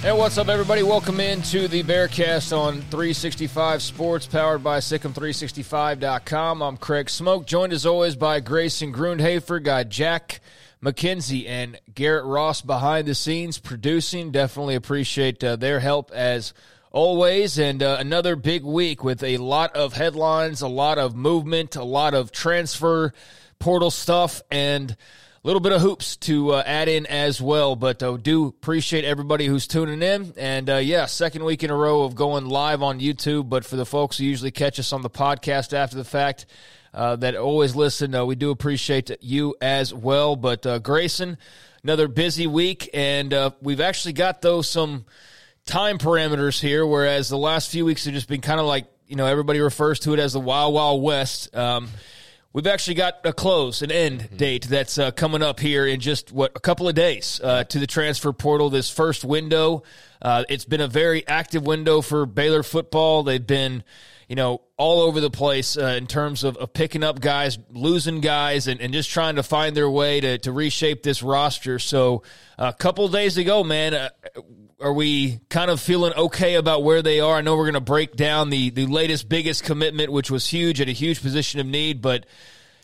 Hey, what's up, everybody? Welcome into the Bearcast on 365 Sports, powered by SicEm365.com. I'm Craig Smoak, joined as always by Grayson Grundhafer, got Jack McKenzie and Garrett Ross behind the scenes producing. Definitely appreciate uh, their help as always. And uh, another big week with a lot of headlines, a lot of movement, a lot of transfer portal stuff, and little bit of hoops to uh, add in as well. But uh, do appreciate everybody who's tuning in. And uh, yeah, second week in a row of going live on YouTube. But for the folks who usually catch us on the podcast after the fact, uh, that always listen, uh, we do appreciate you as well. But uh, Grayson, another busy week, and we've actually got though some time parameters here, whereas the last few weeks have just been kind of like you know everybody refers to it as the Wild Wild West. Um, We've actually got a close, an end mm-hmm. date that's uh, coming up here in just what a couple of days uh, to the transfer portal. This first window, uh, it's been a very active window for Baylor football. They've been, you know, all over the place uh, in terms of, of, picking up guys, losing guys, and, and, just trying to find their way to, to reshape this roster. So, a couple days ago, man, uh, are we kind of feeling okay about where they are? I know we're going to break down the the latest, biggest commitment, which was huge at a huge position of need, but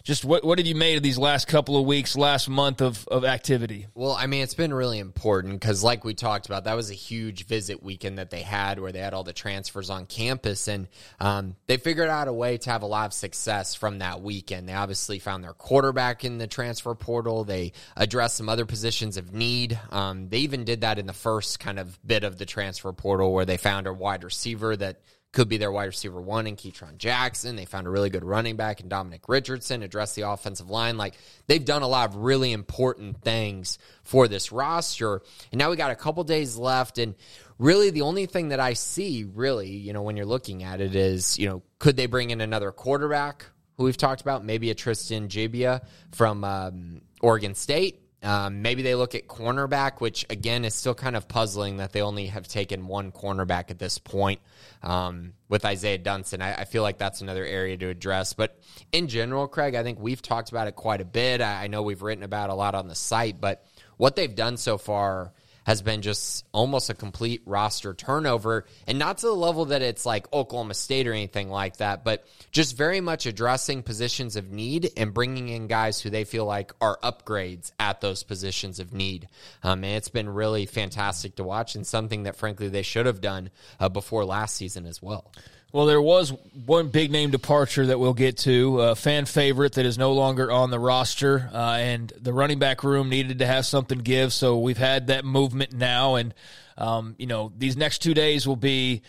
just what what have you made of these last couple of weeks, last month of, of activity? Well, I mean, it's been really important because, like we talked about, that was a huge visit weekend that they had where they had all the transfers on campus, and um, they figured out a way to have a lot of success from that weekend. They obviously found their quarterback in the transfer portal. They addressed some other positions of need. Um, they even did that in the first kind of bit of the transfer portal where they found a wide receiver that could be their wide receiver one in Ketron Jackson. They found a really good running back in Dominic Richardson, address the offensive line. Like they've done a lot of really important things for this roster. And now we got a couple days left. And really the only thing that I see, really, you know, when you're looking at it is, you know, could they bring in another quarterback who we've talked about? Maybe a Tristan Gebbia from um, Oregon State. Um, maybe they look at cornerback, which again is still kind of puzzling that they only have taken one cornerback at this point um, with Isaiah Dunson. I, I, feel like that's another area to address. But in general, Craig, I think we've talked about it quite a bit. I, I know we've written about a lot on the site, but what they've done so far has been just almost a complete roster turnover. And not to the level that it's like Oklahoma State or anything like that, but just very much addressing positions of need and bringing in guys who they feel like are upgrades at those positions of need. Um, and it's been really fantastic to watch and something that, frankly, they should have done uh, before last season as well. Well, there was one big name departure that we'll get to, a fan favorite that is no longer on the roster, uh, and the running back room needed to have something give. So we've had that movement now, and um, you know these next two days will be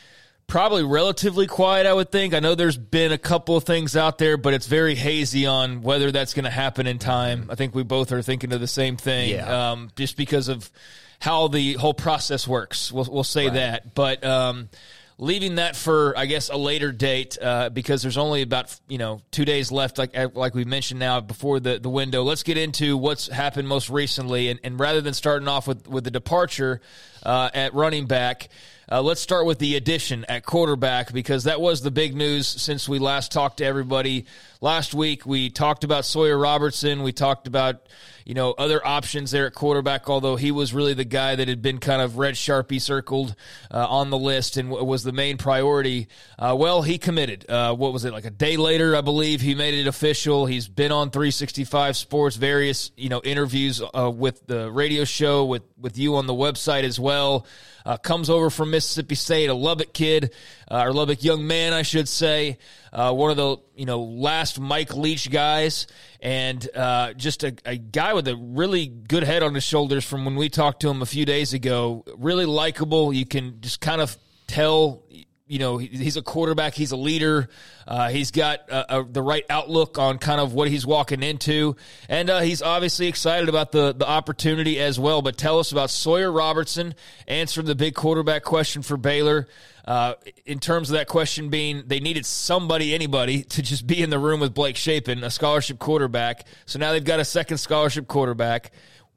probably relatively quiet. I would think. I know there's been a couple of things out there, but it's very hazy on whether that's going to happen in time. I think we both are thinking of the same thing, yeah. um, just because of how the whole process works. We'll, we'll say right. that, but. Um, leaving that for I guess a later date uh, because there's only about you know two days left, like uh, like we mentioned now before the the window. Let's get into what's happened most recently, and, and rather than starting off with with the departure uh, at running back. Uh, let's start with the addition at quarterback because that was the big news since we last talked to everybody last week. We talked about Sawyer Robertson. We talked about you know, other options there at quarterback, although he was really the guy that had been kind of red sharpie circled uh, on the list and w- was the main priority. Uh, well, he committed. Uh, what was it, like a day later, I believe, he made it official. He's been on 365 Sports, various, you know, interviews uh, with the radio show, with, with you on the website as well. Uh, comes over from Mississippi State, a Lubbock kid, uh, or Lubbock young man, I should say. Uh, one of the you know last Mike Leach guys, and uh, just a, a, guy with a really good head on his shoulders from when we talked to him a few days ago. Really likable. You can just kind of tell you know he's a quarterback he's a leader uh, he's got uh, a, the right outlook on kind of what he's walking into and uh, he's obviously excited about the, the opportunity as well but tell us about sawyer robertson answering the big quarterback question for baylor uh, in terms of that question being they needed somebody, anybody, to just be in the room with Blake Shapen, a scholarship quarterback. So now they've got a second scholarship quarterback.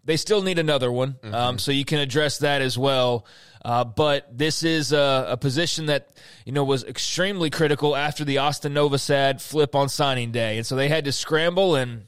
They still need another one, mm-hmm. um, so you can address that as well. Uh, but this is a, a, position that you know was extremely critical after the Austin Novosad flip on signing day, and so they had to scramble and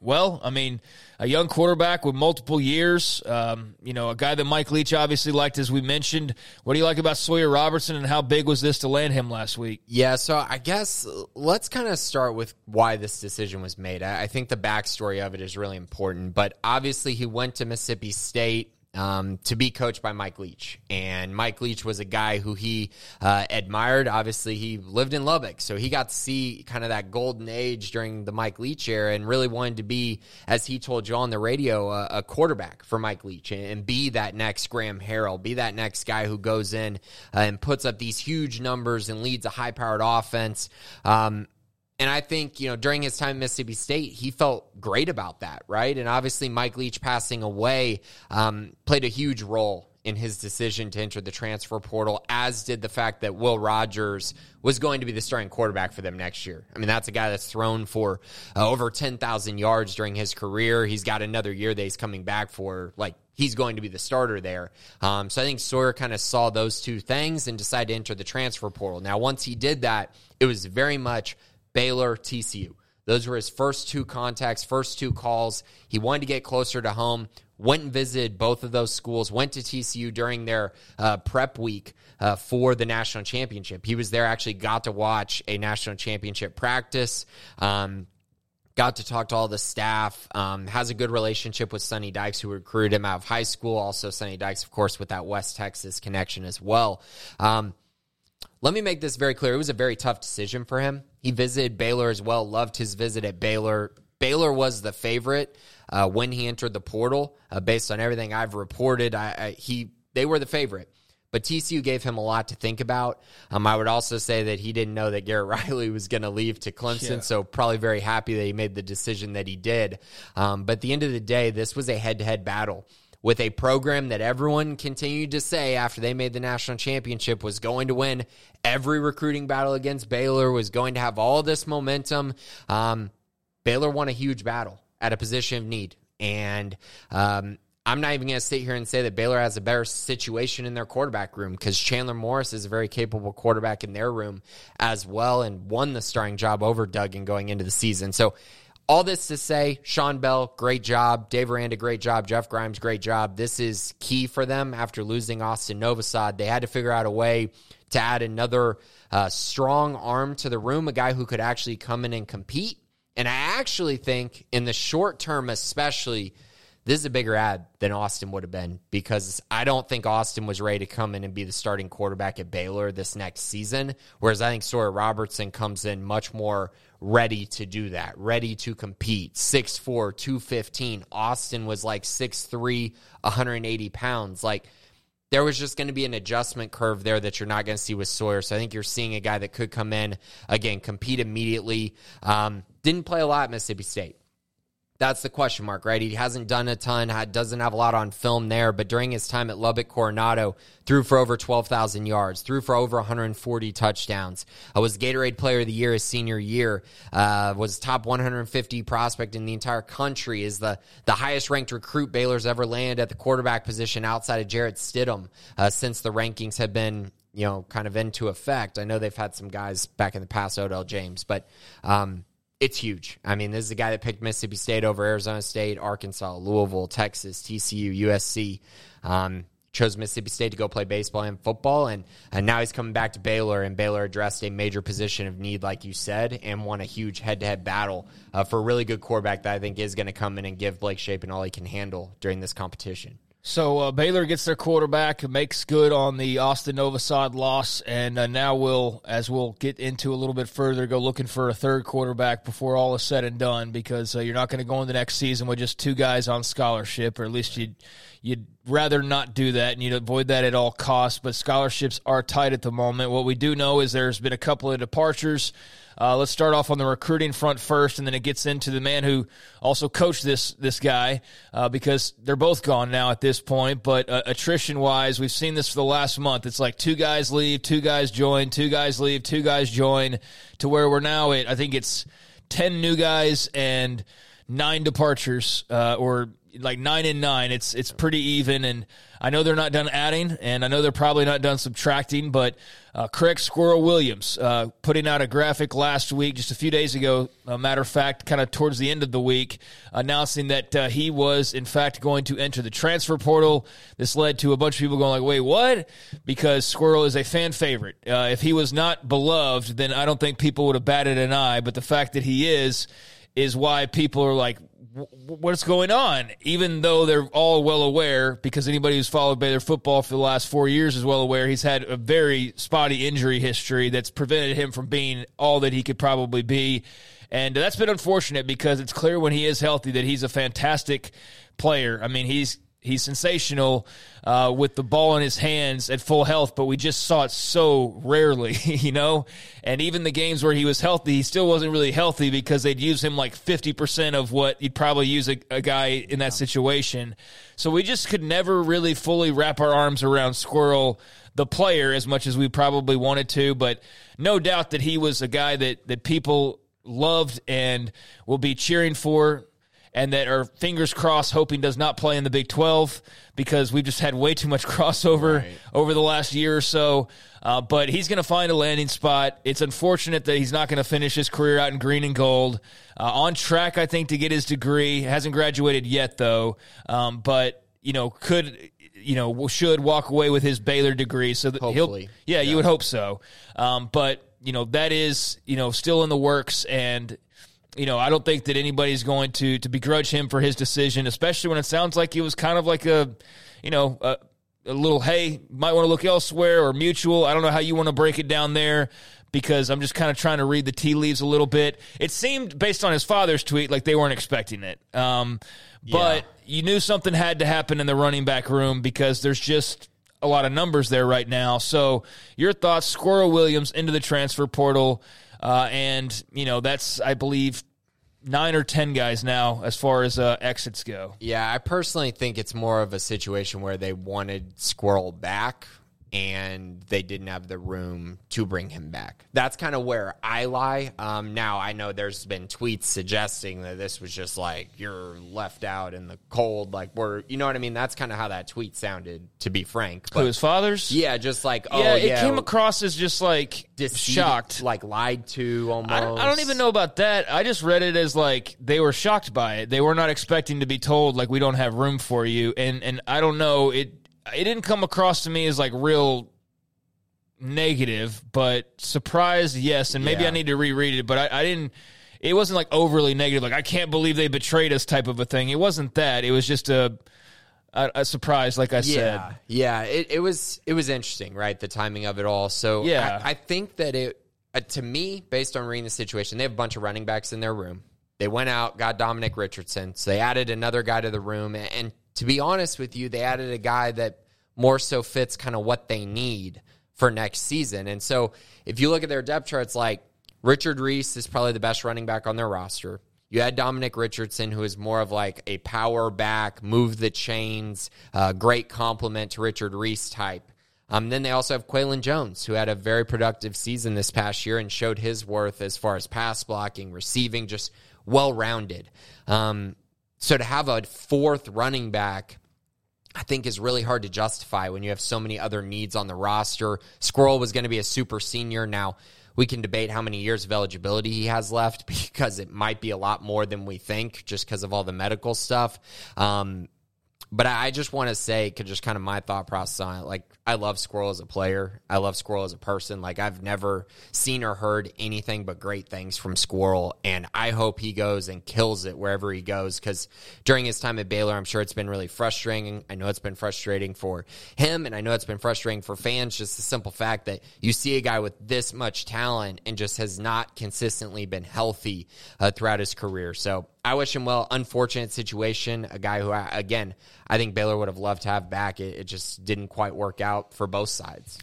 well, I mean, a young quarterback with multiple years, um, you know, a guy that Mike Leach obviously liked, as we mentioned. What do you like about Sawyer Robertson, and how big was this to land him last week? Yeah, so I guess let's kind of start with why this decision was made. I think the backstory of it is really important, but obviously he went to Mississippi State um, to be coached by Mike Leach. And Mike Leach was a guy who he uh, admired. Obviously, he lived in Lubbock, so he got to see kind of that golden age during the Mike Leach era and really wanted to be, as he told you on the radio, a, a quarterback for Mike Leach and, and, be that next Graham Harrell, be that next guy who goes in uh, and puts up these huge numbers and leads a high powered offense. Um, and I think, you know, during his time at Mississippi State, he felt great about that, right? And obviously, Mike Leach passing away um, played a huge role in his decision to enter the transfer portal, as did the fact that Will Rogers was going to be the starting quarterback for them next year. I mean, that's a guy that's thrown for uh, over 10,000 yards during his career. He's got another year that he's coming back for. Like, he's going to be the starter there. Um, so I think Sawyer kind of saw those two things and decided to enter the transfer portal. Now, once he did that, it was very much Baylor, TCU. Those were his first two contacts, first two calls. He wanted to get closer to home. Went and visited both of those schools. Went to TCU during their uh, prep week uh, for the national championship. He was there. Actually, got to watch a national championship practice. Um, got to talk to all the staff. Um, has a good relationship with Sonny Dykes, who recruited him out of high school. Also, Sonny Dykes, of course, with that West Texas connection as well. Um, let me make this very clear. It was a very tough decision for him. He visited Baylor as well, loved his visit at Baylor. Baylor was the favorite uh, when he entered the portal. Uh, based on everything I've reported, I, I, he they were the favorite. But TCU gave him a lot to think about. Um, I would also say that he didn't know that Garrett Riley was going to leave to Clemson, yeah. so probably very happy that he made the decision that he did. Um, but at the end of the day, this was a head to head battle with a program that everyone continued to say after they made the national championship was going to win every recruiting battle against Baylor, was going to have all this momentum. Um, Baylor won a huge battle at a position of need. And um, I'm not even going to sit here and say that Baylor has a better situation in their quarterback room because Chandler Morris is a very capable quarterback in their room as well and won the starting job over Duggan going into the season. So all this to say, Shawn Bell, great job. Dave Aranda, great job. Jeff Grimes, great job. This is key for them after losing Austin Novosad. They had to figure out a way to add another uh, strong arm to the room, a guy who could actually come in and compete. And I actually think, in the short term, especially, this is a bigger ad than Austin would have been because I don't think Austin was ready to come in and be the starting quarterback at Baylor this next season. Whereas I think Sawyer Robertson comes in much more ready to do that, ready to compete. 6'4, 215. Austin was like 6'3, 180 pounds. Like, there was just going to be an adjustment curve there that you're not going to see with Sawyer. So I think you're seeing a guy that could come in, again, compete immediately. Um, didn't play a lot Mississippi State that's the question mark, right? He hasn't done a ton, doesn't have a lot on film there, but during his time at Lubbock Coronado, threw for over 12,000 yards, threw for over 140 touchdowns. Uh, was Gatorade Player of the Year his senior year, uh, was top 150 prospect in the entire country, is the, the highest ranked recruit Baylor's ever landed at the quarterback position outside of Jarrett Stidham uh, since the rankings have been you know, kind of into effect. I know they've had some guys back in the past, Odell James, but um, it's huge. I mean, this is a guy that picked Mississippi State over Arizona State, Arkansas, Louisville, Texas, TCU, USC. Um, chose Mississippi State to go play baseball and football, and, and now he's coming back to Baylor, and Baylor addressed a major position of need, like you said, and won a huge head-to-head battle uh, for a really good quarterback that I think is going to come in and give Blake Shapen all he can handle during this competition. So uh, Baylor gets their quarterback, makes good on the Austin Novosad loss, and uh, now we'll, as we'll get into a little bit further, go looking for a third quarterback before all is said and done. Because uh, you're not going to go in the next season with just two guys on scholarship, or at least you'd you'd rather not do that, and you'd avoid that at all costs. But scholarships are tight at the moment. What we do know is there's been a couple of departures. Uh, let's start off on the recruiting front first, and then it gets into the man who also coached this this guy uh, because they're both gone now at this point. But uh, attrition wise, we've seen this for the last month. It's like two guys leave, two guys join, two guys leave, two guys join, to where we're now at. I think it's ten new guys and nine departures, uh, or like nine and nine. It's it's pretty even, and I know they're not done adding, and I know they're probably not done subtracting. But uh, Craig Squirrel Williams uh, putting out a graphic last week, just a few days ago. A matter of fact, kind of towards the end of the week, announcing that uh, he was in fact going to enter the transfer portal. This led to a bunch of people going like, "Wait, what?" Because Squirrel is a fan favorite. Uh, if he was not beloved, then I don't think people would have batted an eye. But the fact that he is is why people are like, what's going on, even though they're all well aware, because anybody who's followed Baylor football for the last four years is well aware he's had a very spotty injury history that's prevented him from being all that he could probably be. And that's been unfortunate because it's clear when he is healthy that he's a fantastic player. I mean, he's He's sensational uh, with the ball in his hands at full health, but we just saw it so rarely, you know? And even the games where he was healthy, he still wasn't really healthy because they'd use him like 50% of what you'd probably use a, a guy in that situation. So we just could never really fully wrap our arms around Squirrel, the player, as much as we probably wanted to. But no doubt that he was a guy that, that people loved and will be cheering for and that are fingers crossed hoping does not play in the Big 12 because we've just had way too much crossover right. over the last year or so. Uh, but he's going to find a landing spot. It's unfortunate that he's not going to finish his career out in green and gold. Uh, on track, I think, to get his degree. Hasn't graduated yet, though. Um, but, you know, could you know should walk away with his Baylor degree. So that Hopefully. he'll, yeah, yeah, you would hope so. Um, but you know that is you know still in the works, and you know, I don't think that anybody's going to to begrudge him for his decision, especially when it sounds like it was kind of like a, you know, a, a little hey, might want to look elsewhere or mutual. I don't know how you want to break it down there because I'm just kind of trying to read the tea leaves a little bit. It seemed based on his father's tweet like they weren't expecting it. Um, but yeah. you knew something had to happen in the running back room because there's just a lot of numbers there right now. So your thoughts, Squirrel Williams into the transfer portal. Uh, and, you know, that's, I believe, nine or 10 guys now as far as uh, exits go. Yeah, I personally think it's more of a situation where they wanted Squirrel back and they didn't have the room to bring him back. That's kind of where I lie. Um, now I know there's been tweets suggesting that this was just like you're left out in the cold, like we're, you know what I mean. That's kind of how that tweet sounded, to be frank. But, Who his father's? Yeah, just like oh yeah, yeah it came across as just like Deceived, shocked, like lied to. Almost. I don't, I don't even know about that. I just read it as like they were shocked by it. They were not expecting to be told like we don't have room for you, and and I don't know it it didn't come across to me as like real negative, but surprised, yes. And maybe yeah. I need to reread it, but I, I, didn't. It wasn't like overly negative, like I can't believe they betrayed us type of a thing. It wasn't that. It was just a a, a surprise, like I yeah, said. Yeah, it, it was it was interesting, right? The timing of it all. So yeah, I, I think that it uh, to me, based on reading the situation, they have a bunch of running backs in their room. They went out, got Dominic Richardson. So they added another guy to the room, and to be honest with you, they added a guy that more so fits kind of what they need for next season. And so if you look at their depth charts, like Richard Reese is probably the best running back on their roster. You had Dominic Richardson, who is more of like a power back, move the chains, uh, great complement to Richard Reese type. Um, then they also have Qualan Jones, who had a very productive season this past year and showed his worth as far as pass blocking, receiving, just well rounded. Um, so to have a fourth running back I think is really hard to justify when you have so many other needs on the roster. Squirrel was going to be a super senior. Now, we can debate how many years of eligibility he has left because it might be a lot more than we think just because of all the medical stuff. Um, but I just want to say, just kind of my thought process on it. Like, I love Squirrel as a player. I love Squirrel as a person. Like, I've never seen or heard anything but great things from Squirrel. And I hope he goes and kills it wherever he goes. Because during his time at Baylor, I'm sure it's been really frustrating. I know it's been frustrating for him. And I know it's been frustrating for fans. Just the simple fact that you see a guy with this much talent and just has not consistently been healthy uh, throughout his career. So I wish him well. Unfortunate situation. A guy who, I, again, I think Baylor would have loved to have back. It, it just didn't quite work out for both sides.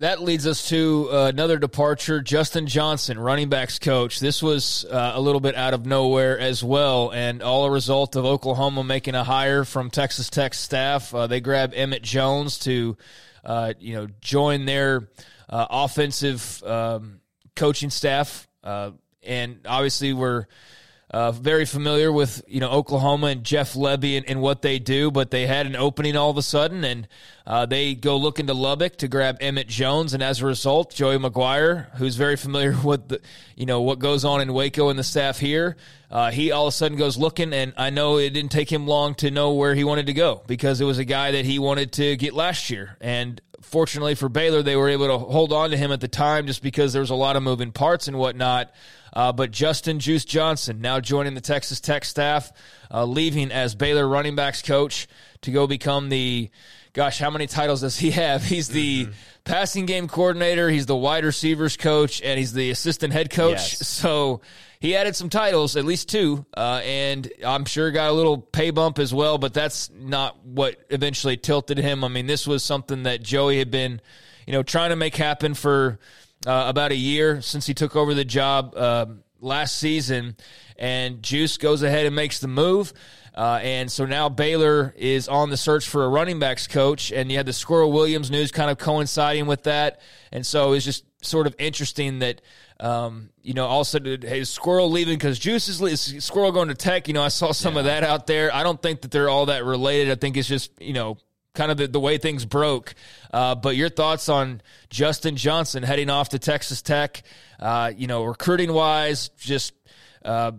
That leads us to uh, another departure. Justin Johnson, running backs coach. This was uh, a little bit out of nowhere as well, and all a result of Oklahoma making a hire from Texas Tech staff. Uh, they grab Emmett Jones to, uh, you know, join their uh, offensive um, coaching staff, uh, and obviously we're uh, very familiar with you know Oklahoma and Jeff Lebby and, and, what they do, but they had an opening all of a sudden, and uh, they go looking to Lubbock to grab Emmett Jones, and as a result, Joey McGuire, who's very familiar with the you know what goes on in Waco and the staff here, uh, he all of a sudden goes looking, and I know it didn't take him long to know where he wanted to go because it was a guy that he wanted to get last year, and fortunately for Baylor, they were able to hold on to him at the time just because there was a lot of moving parts and whatnot. Uh, but Justin Juice Johnson now joining the Texas Tech staff, uh, leaving as Baylor running backs coach to go become the. Gosh, how many titles does he have? He's the mm-hmm. passing game coordinator, he's the wide receivers coach, and he's the assistant head coach. Yes. So he added some titles, at least two, uh, and I'm sure got a little pay bump as well. But that's not what eventually tilted him. I mean, this was something that Joey had been, you know, trying to make happen for uh, about a year since he took over the job uh, last season, and Juice goes ahead and makes the move. Uh, and so now Baylor is on the search for a running backs coach, and you had the Squirrel Williams news kind of coinciding with that. And so it's just sort of interesting that, um, you know, all of a sudden, hey, Squirrel leaving because Juice is, is, Squirrel going to Tech. You know, I saw some yeah. of that out there. I don't think that they're all that related. I think it's just, you know, kind of the, the way things broke. Uh, but your thoughts on Justin Johnson heading off to Texas Tech, uh, you know, recruiting wise, just uh,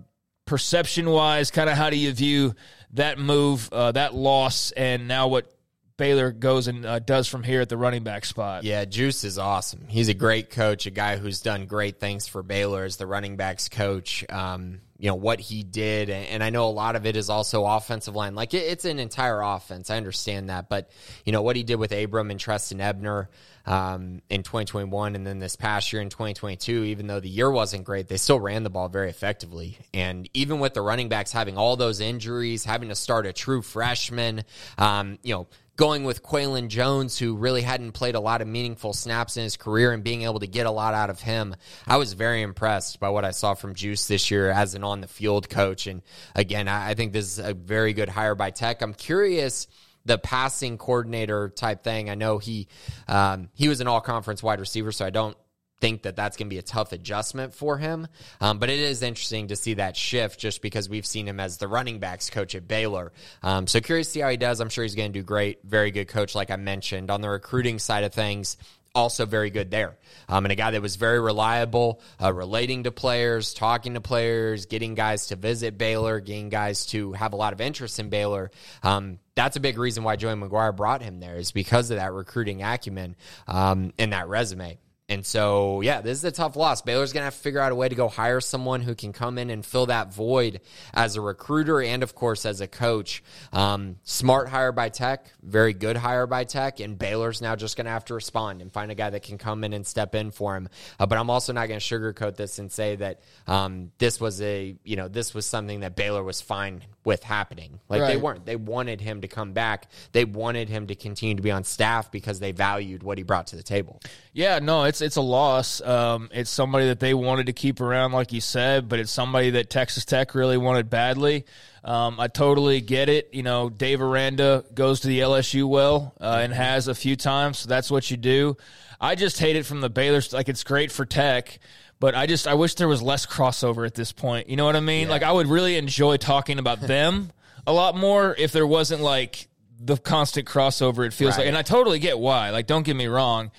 perception wise, kind of how do you view that move, uh, that loss, and now what Baylor goes and uh, does from here at the running back spot. Yeah, Juice is awesome. He's a great coach, a guy who's done great things for Baylor as the running backs coach. Um, you know what he did, and I know a lot of it is also offensive line. Like it's an entire offense. I understand that, but you know what he did with Abram and Trestan Ebner um, in 2021, and then this past year in 2022. Even though the year wasn't great, they still ran the ball very effectively. And even with the running backs having all those injuries, having to start a true freshman, um, you know going with Qualan Jones, who really hadn't played a lot of meaningful snaps in his career, and being able to get a lot out of him. I was very impressed by what I saw from Juice this year as an on the field coach. And again, I think this is a very good hire by Tech. I'm curious the passing coordinator type thing. I know he um, he was an all conference wide receiver, so I don't think that that's going to be a tough adjustment for him. Um, but it is interesting to see that shift just because we've seen him as the running backs coach at Baylor. Um, so curious to see how he does. I'm sure he's going to do great. Very good coach, like I mentioned. On the recruiting side of things, also very good there. Um, and a guy that was very reliable, uh, relating to players, talking to players, getting guys to visit Baylor, getting guys to have a lot of interest in Baylor. Um, that's a big reason why Joey McGuire brought him there is because of that recruiting acumen um, and that resume. And so, yeah, this is a tough loss. Baylor's going to have to figure out a way to go hire someone who can come in and fill that void as a recruiter and, of course, as a coach. Um, smart hire by Tech, very good hire by Tech, and Baylor's now just going to have to respond and find a guy that can come in and step in for him. Uh, but I'm also not going to sugarcoat this and say that um, this was a, you know, this was something that Baylor was fine with happening. Like right. they weren't. They wanted him to come back. They wanted him to continue to be on staff because they valued what he brought to the table. Yeah, no, it's it's a loss. Um, it's somebody that they wanted to keep around, like you said, but it's somebody that Texas Tech really wanted badly. Um, I totally get it. You know, Dave Aranda goes to the LSU well uh, and has a few times, so that's what you do. I just hate it from the Baylor. Like it's great for Tech, but I just I wish there was less crossover at this point. You know what I mean? Yeah. Like I would really enjoy talking about them a lot more if there wasn't like the constant crossover. It feels right. like, and I totally get why. Like, don't get me wrong.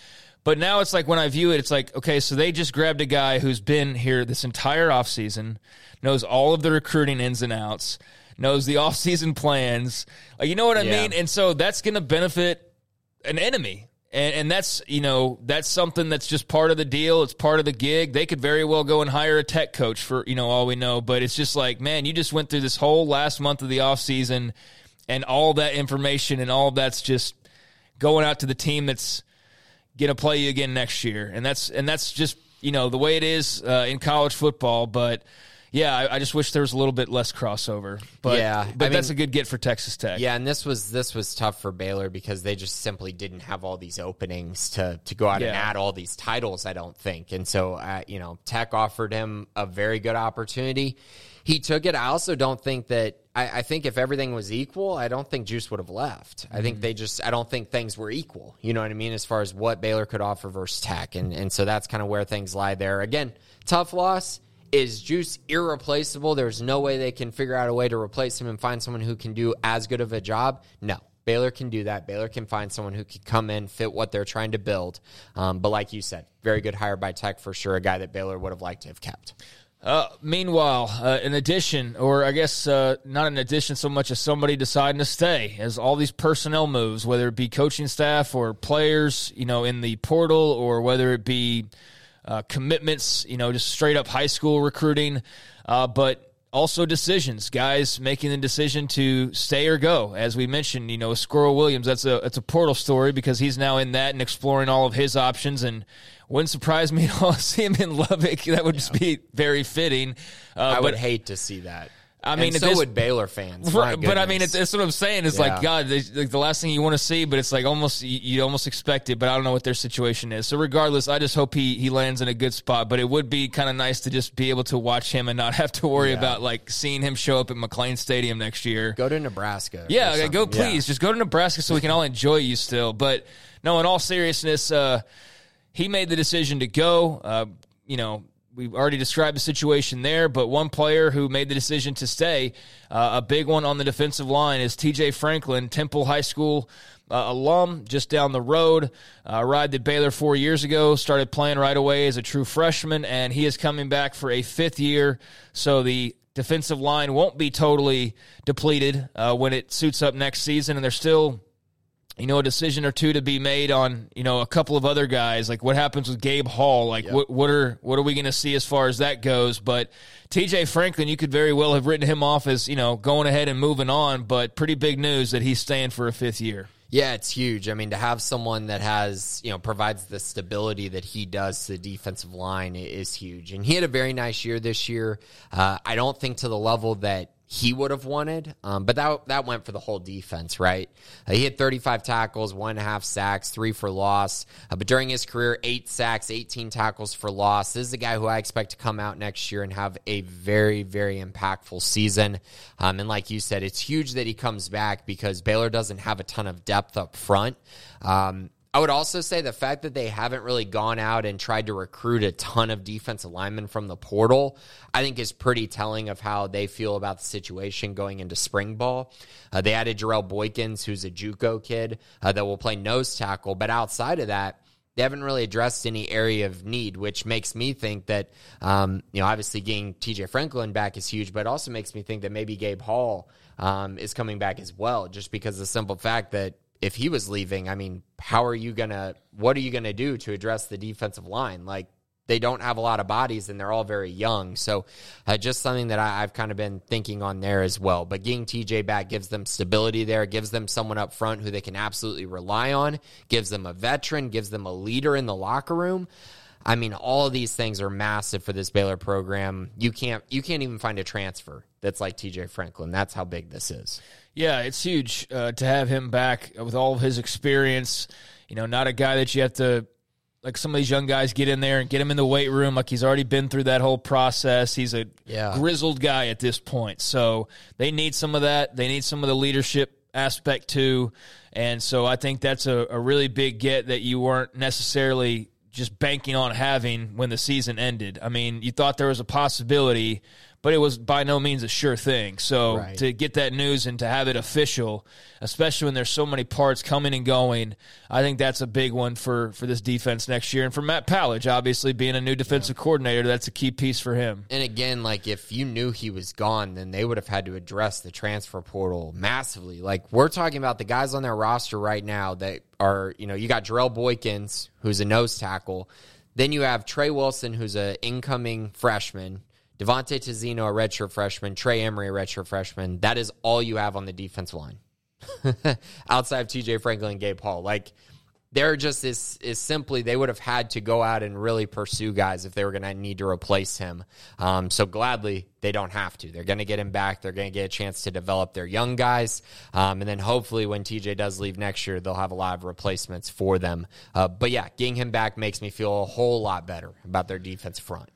But now it's like when I view it, it's like, okay, so they just grabbed a guy who's been here this entire offseason, knows all of the recruiting ins and outs, knows the offseason plans. Like, you know what I yeah. mean? And so that's going to benefit an enemy. And, and that's you know that's something that's just part of the deal. It's part of the gig. They could very well go and hire a tech coach for you know all we know. But it's just like man, you just went through this whole last month of the off season, and all that information and all that's just going out to the team that's gonna play you again next year. And that's and that's just you know the way it is uh, in college football. But yeah, I, I, just wish there was a little bit less crossover. But yeah, but I that's mean, a good get for Texas Tech. Yeah, and this was this was tough for Baylor because they just simply didn't have all these openings to to go out Yeah. and add all these titles. I don't think, and so uh, you know, Tech offered him a very good opportunity. He took it. I also don't think that. I, I think if everything was equal, I don't think Juice would have left. I think they just. I don't think things were equal. You know what I mean? As far as what Baylor could offer versus Tech, and and so that's kind of where things lie there. Again, tough loss. Is Juice irreplaceable? There's no way they can figure out a way to replace him and find someone who can do as good of a job. No. Baylor can do that. Baylor can find someone who can come in, fit what they're trying to build. Um, but like you said, very good hire by Tech for sure. A guy that Baylor would have liked to have kept. Uh, meanwhile, uh, in addition, or I guess uh, not in addition so much as somebody deciding to stay, as all these personnel moves, whether it be coaching staff or players, you know, in the portal, or whether it be uh, commitments, you know, just straight up high school recruiting, uh, but also decisions, guys making the decision to stay or go. As we mentioned, you know, Squirrel Williams, that's a it's a portal story because he's now in that and exploring all of his options and. Wouldn't surprise me at all to see him in Lubbock. That would just be very fitting. Uh, I would hate to see that. I mean, and so this- would Baylor fans. Right, but I mean, goodness. it's, what I'm saying. It's like God, they, like the last thing you want to see, but it's like almost you, you almost expect it. But I don't know what their situation is. So regardless, I just hope he he lands in a good spot. But it would be kind of nice to just be able to watch him and not have to worry Yeah. about like seeing him show up at McLane Stadium next year. go to Nebraska. Yeah, okay, go something. Yeah. please. Just go to Nebraska so we can all enjoy you still. But no, in all seriousness, uh, he made the decision to go. Uh, you know, we've already described the situation there, but one player who made the decision to stay, uh, a big one on the defensive line, is TJ Franklin, Temple High School. Uh, alum just down the road, uh, arrived at Baylor four years ago, started playing right away as a true freshman, and he is coming back for a fifth year. So the defensive line won't be totally depleted uh, when it suits up next season, and they're still you know, a decision or two to be made on, you know, a couple of other guys. Like what happens with Gabe Hall? Like what what are what are we going to see as far as that goes? But TJ Franklin, you could very well have written him off as you know going ahead and moving on. But pretty big news that he's staying for a fifth year. Yeah, it's huge. I mean, to have someone that has, you know, provides the stability that he does to the defensive line is huge. And he had a very nice year this year. Uh, I don't think to the level that he would have wanted, um, but that that went for the whole defense, right? Uh, he had 35 tackles, one and a half sacks, three for loss. Uh, but during his career, eight sacks, 18 tackles for loss. This is a guy who I expect to come out next year and have a very, very impactful season. Um, and like you said, it's huge that he comes back because Baylor doesn't have a ton of depth up front. Um, I would also say the fact that they haven't really gone out and tried to recruit a ton of defensive linemen from the portal, I think is pretty telling of how they feel about the situation going into spring ball. Uh, they added Jarrell Boykins, who's a JUCO kid uh, that will play nose tackle, but outside of that, they haven't really addressed any area of need, which makes me think that, um, you know, obviously getting TJ Franklin back is huge, but also makes me think that maybe Gabe Hall um, is coming back as well, just because of the simple fact that if he was leaving, I mean, how are you gonna? What are you gonna do to address the defensive line? Like they don't have a lot of bodies and they're all very young. So uh, just something that I, I've kind of been thinking on there as well. But getting TJ back gives them stability there, gives them someone up front who they can absolutely rely on, gives them a veteran, gives them a leader in the locker room. I mean, all of these things are massive for this Baylor program. You can't you can't even find a transfer that's like TJ Franklin. That's how big this is. Yeah, it's huge uh, to have him back with all of his experience. You know, not a guy that you have to like some of these young guys get in there and get him in the weight room like he's already been through that whole process. He's a Yeah. grizzled guy at this point. So they need some of that. They need some of the leadership aspect too. And so I think that's a, a really big get that you weren't necessarily just banking on having when the season ended. I mean, you thought there was a possibility, but it was by no means a sure thing. So Right. to get that news and to have it official, especially when there's so many parts coming and going, I think that's a big one for for this defense next year. And for Matt Powledge, obviously being a new defensive coordinator, that's a key piece for him. And again, like if you knew he was gone, then they would have had to address the transfer portal massively. Like we're talking about the guys on their roster right now that are, you know, you got Jarrell Boykins, who's a nose tackle. Then you have Trey Wilson, who's an incoming freshman. Devontae Tizino, a redshirt freshman. Trey Emery, a redshirt freshman. That is all you have on the defensive line. Outside of TJ Franklin and Gabe Hall. Like they're just is is simply they would have had to go out and really pursue guys if they were going to need to replace him. Um, so gladly they don't have to. They're going to get him back. They're going to get a chance to develop their young guys, um, and then hopefully when TJ does leave next year, they'll have a lot of replacements for them. Uh, but yeah, getting him back makes me feel a whole lot better about their defense front.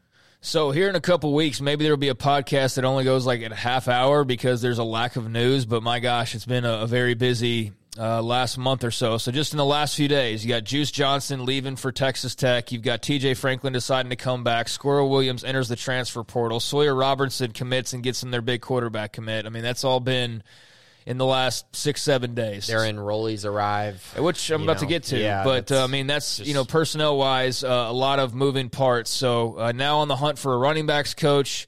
So here in a couple weeks, maybe there'll be a podcast that only goes like a half hour because there's a lack of news. But my gosh, it's been a, a very busy uh, last month or so. So just in the last few days, you got Juice Johnson leaving for Texas Tech. You've got T.J. Franklin deciding to come back. Squirrel Williams enters the transfer portal. Sawyer Robertson commits and gets in their big quarterback commit. I mean, that's all been in the last six seven days. Their enrollees arrive, which I'm about know, to get to. Yeah, but uh, I mean, that's just, you know personnel wise, uh, a lot of moving parts. So uh, now on the hunt for a running backs coach.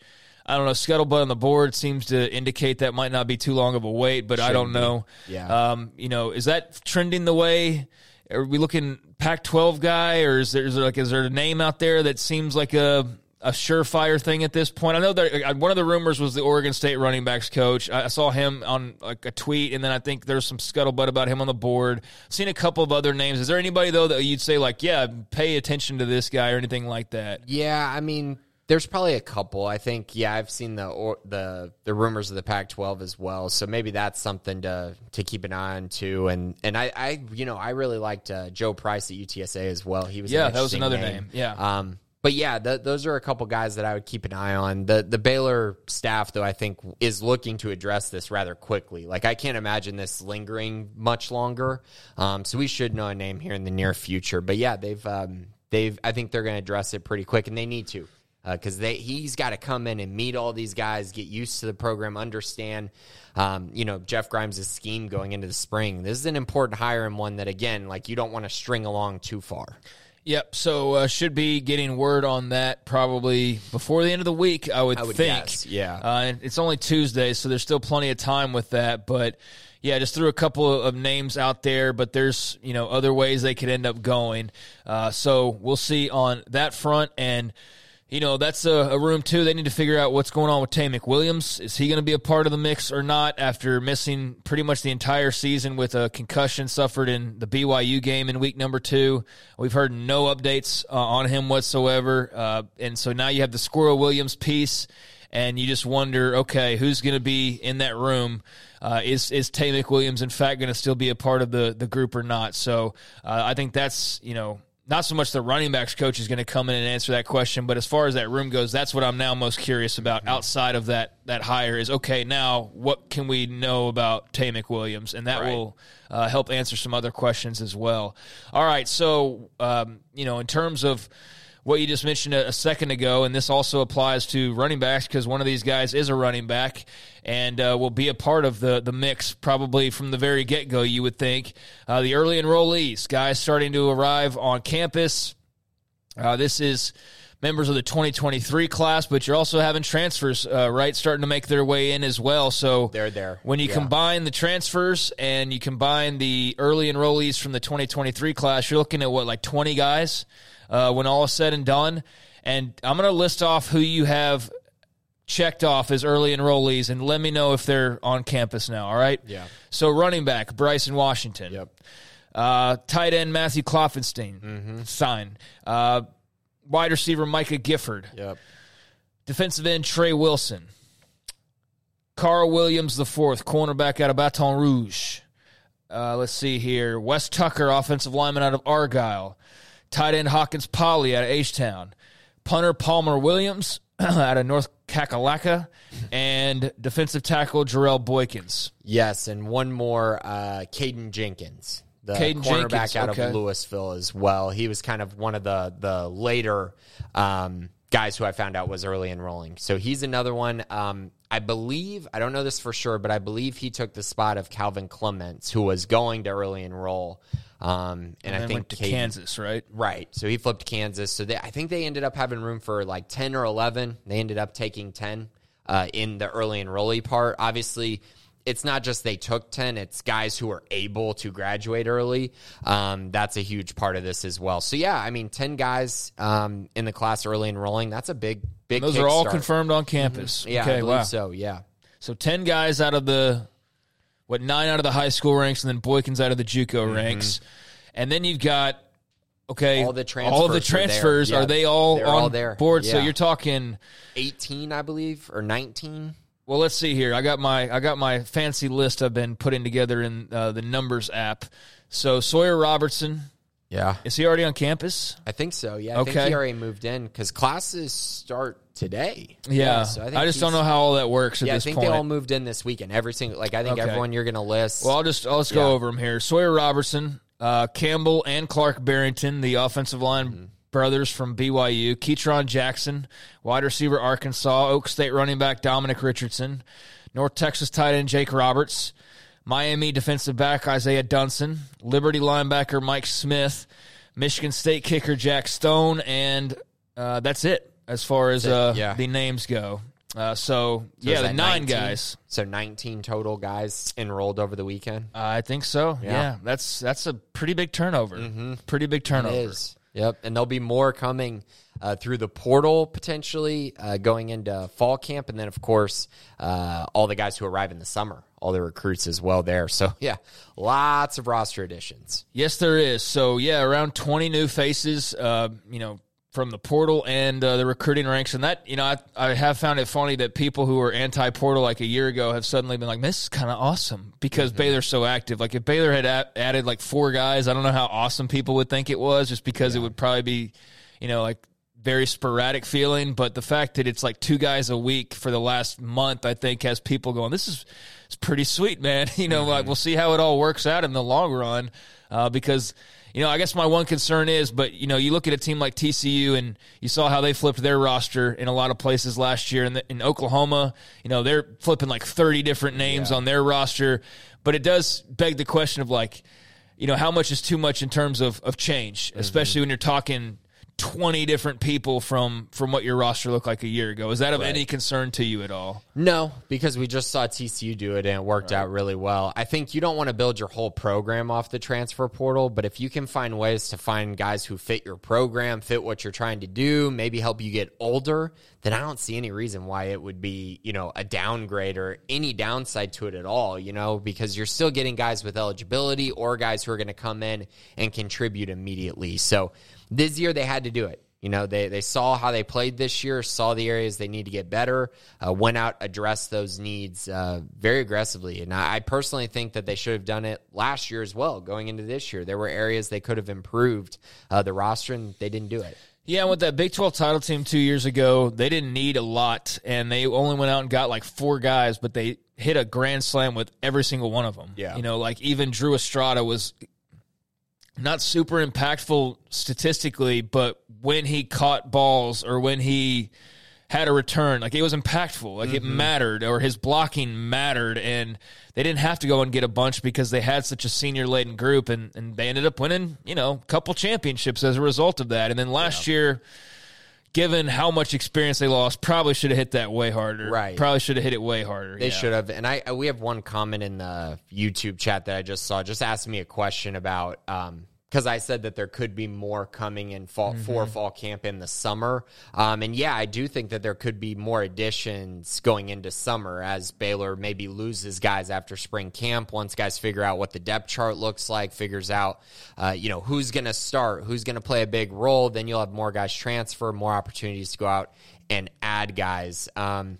I don't know. Scuttlebutt on the board seems to indicate that might not be too long of a wait, but I don't know. Be. Yeah. Um, you know, is that trending the way? Are we looking Pac-12 guy, or is there, is there like is there a name out there that seems like a a surefire thing at this point? I know that uh, one of the rumors was the Oregon State running backs coach. I saw him on like a tweet, and then I think there's some scuttlebutt about him on the board. seen a couple of other names. Is there anybody though that you'd say like, yeah, pay attention to this guy or anything like that? Yeah, I mean, there's probably a couple. I think yeah, I've seen the or, the the rumors of the Pac-12 as well. So maybe that's something to to keep an eye on too. And and I, I you know I really liked uh, Joe Price at UTSA as well. He was yeah, that was another name. name. Yeah. Um, but yeah, the, those are a couple guys that I would keep an eye on. The the Baylor staff, though, I think is looking to address this rather quickly. Like I can't imagine this lingering much longer. Um, so we should know a name here in the near future. But yeah, they've um, they've I think they're going to address it pretty quick, and they need to because uh, he's got to come in and meet all these guys, get used to the program, understand, um, you know, Jeff Grimes' scheme going into the spring. This is an important hire and one that again, like you don't want to string along too far. Yep. So uh, should be getting word on that probably before the end of the week. I would, I would think. Guess, yeah. Uh, it's only Tuesday, so there's still plenty of time with that. But yeah, just threw a couple of names out there, but there's you know other ways they could end up going. Uh, so we'll see on that front and you know, that's a, a, room too. They need to figure out what's going on with Taye McWilliams. Is he going to be a part of the mix or not after missing pretty much the entire season with a concussion suffered in the BYU game in week number two? We've heard no updates uh, on him whatsoever. Uh, and so now you have the Squirrel Williams piece, and you just wonder, okay, who's going to be in that room? Uh, is is Taye McWilliams in fact going to still be a part of the the group or not? So uh, I think that's you know not so much the running backs coach is going to come in and answer that question, but as far as that room goes, that's what I'm now most curious about mm-hmm. outside of that that hire is okay, now what can we know about Taye McWilliams? And that right. will uh, help answer some other questions as well. All right, so um, you know, in terms of what you just mentioned a, a second ago, and this also applies to running backs because one of these guys is a running back and uh, will be a part of the the mix probably from the very get go. You would think uh, the early enrollees, guys starting to arrive on campus. Uh, this is members of the 2023 class, but you're also having transfers, uh, right, starting to make their way in as well. So they're there. When you yeah. combine the transfers and you combine the early enrollees from the 2023 class, you're looking at what, like 20 guys uh, when all is said and done. And I'm going to list off who you have checked off as early enrollees and let me know if they're on campus now, all right? Yeah. So running back, Bryson Washington. Yep. Uh, tight end, Matthew Klopfenstein. Mm-hmm. Sign. Uh, wide receiver, Micah Gifford. Yep. Defensive end, Trey Wilson. Carl Williams the fourth, cornerback out of Baton Rouge. Uh, let's see here. Wes Tucker, offensive lineman out of Argyle. Tight end Hawkins Polly out of H Town. Punter Palmer Williams out of North Kakalaka. And defensive tackle Jarrell Boykins. Yes, and one more, uh, Caden Jenkins, the Caden cornerback Jenkins, out okay. of Louisville as well. He was kind of one of the the later um, guys who I found out was early enrolling. So he's another one. Um, I believe I don't know this for sure, but I believe he took the spot of Calvin Clements, who was going to early enroll. Um, and, and I think to Caden, Kansas, right? Right. So he flipped Kansas. So they, I think they ended up having room for like ten or eleven. They ended up taking ten uh, in the early enrollee part. Obviously, it's not just they took 10 it's guys who are able to graduate early um, that's a huge part of this as well so yeah i mean 10 guys um, in the class early enrolling that's a big big those are all confirmed on campus mm-hmm. yeah okay, I believe wow. so yeah so 10 guys out of the what nine out of the high school ranks and then boykins out of the juco mm-hmm. ranks and then you've got okay, All the all of the transfers are there. Yeah, are they all they're on all there. board? So you're talking. 18, I believe, or 19. Well, let's see here. I got my I got my fancy list I've been putting together in uh, the numbers app. So Sawyer Robertson Yeah. is he already on campus? I think so. Yeah. I think Okay. he already moved in because classes start today. Yeah, so I, think just don't know how all that works at Yeah, I think point. they all moved in this weekend. Every single, like, I think Okay. everyone you're going to list. Well, I'll just I'll just Yeah. go over them here. Sawyer Robertson, uh, Campbell, and Clark Barrington, the offensive line Mm-hmm. brothers from BYU. Ketron Jackson, wide receiver Arkansas. Oak State running back Dominic Richardson. North Texas tight end Jake Roberts. Miami defensive back Isaiah Dunson. Liberty linebacker Mike Smith. Michigan State kicker Jack Stone, and uh, that's it as far as uh, yeah. the names go. Uh, so, So yeah, the nine 19? guys. So 19 total guys enrolled over the weekend. I think so. Yeah. Yeah. that's that's a pretty big turnover. Pretty big turnover. It is. Yep. And there'll be more coming uh, through the portal potentially uh, going into fall camp. And then, of course, uh, all the guys who arrive in the summer, all the recruits as well there. So, yeah, lots of roster additions. Yes, there is. So yeah, around twenty new faces. Uh, you know. From the portal and uh, the recruiting ranks, and that you know, I, I have found it funny that people who were anti-portal like a year ago have suddenly been like, "This is kind of awesome" because Baylor's so active. Like if Baylor had a- added like four guys, I don't know how awesome people would think it was, just because it would probably be, you know, like very sporadic feeling. But the fact that it's like two guys a week for the last month, I think, has people going, "This is it's pretty sweet, man." You know, like we'll see how it all works out in the long run, uh, because. You know, I guess my one concern is, but you know, you look at a team like TCU, and you saw how they flipped their roster in a lot of places last year. In, the, in Oklahoma, you know, they're flipping like thirty different names on their roster. But it does beg the question of like, you know, how much is too much in terms of of change, especially when you're talking 20 different people from from what your roster looked like a year ago. Is that of any concern to you at all? No, because we just saw TCU do it and it worked out really well. I think you don't want to build your whole program off the transfer portal, but if you can find ways to find guys who fit your program, fit what you're trying to do, maybe help you get older, then I don't see any reason why it would be, you know, a downgrade or any downside to it at all, you know, because you're still getting guys with eligibility or guys who are going to come in and contribute immediately. So this year they had to do it. You know, they, they saw how they played this year, saw the areas they need to get better, uh, went out, addressed those needs uh, very aggressively. And I, I personally think that they should have done it last year as well, going into this year. There were areas they could have improved uh, the roster, and they didn't do it. Yeah, with that Big 12 title team 2 years ago, they didn't need a lot and they only went out and got like four guys, but they hit a grand slam with every single one of them. Yeah. You know, like even Drew Estrada was not super impactful statistically, but when he caught balls or when he had a return, like it was impactful, like it mm-hmm. mattered, or his blocking mattered, and they didn't have to go and get a bunch because they had such a senior laden group, and, and they ended up winning, you know, a couple championships as a result of that. And then last year, given how much experience they lost, probably should have hit that way harder. Right. Probably should have hit it way harder. They yeah. should have. And I we have one comment in the YouTube chat that I just saw, just asking me a question about um because I said that there could be more coming in fall for fall camp in the summer. Um, and yeah, I do think that there could be more additions going into summer as Baylor maybe loses guys after spring camp. Once guys figure out what the depth chart looks like, figures out, uh, you know, who's going to start, who's going to play a big role, then you'll have more guys transfer, more opportunities to go out and add guys. Um,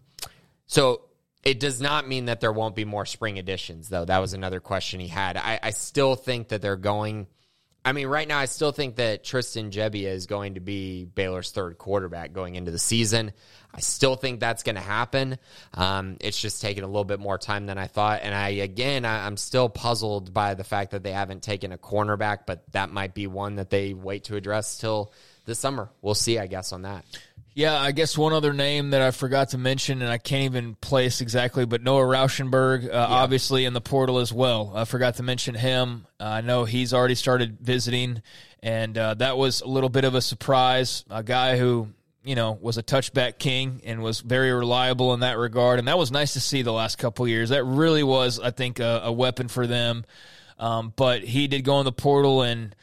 so it does not mean that there won't be more spring additions, though. That was another question he had. I, I still think that they're going. I mean, right now, I still think that Tristan Jebbia is going to be Baylor's third quarterback going into the season. I still think that's going to happen. Um, it's just taking a little bit more time than I thought. And I, again, I, I'm still puzzled by the fact that they haven't taken a cornerback, but that might be one that they wait to address till this summer. We'll see, I guess, on that. Yeah, I guess one other name that I forgot to mention, and I can't even place exactly, but Noah Rauschenberg, uh, obviously in the portal as well. I forgot to mention him. Uh, I know he's already started visiting, and uh, that was a little bit of a surprise. A guy who, you know, was a touchback king and was very reliable in that regard, and that was nice to see the last couple years. That really was, I think, a, a weapon for them. Um, but he did go in the portal, and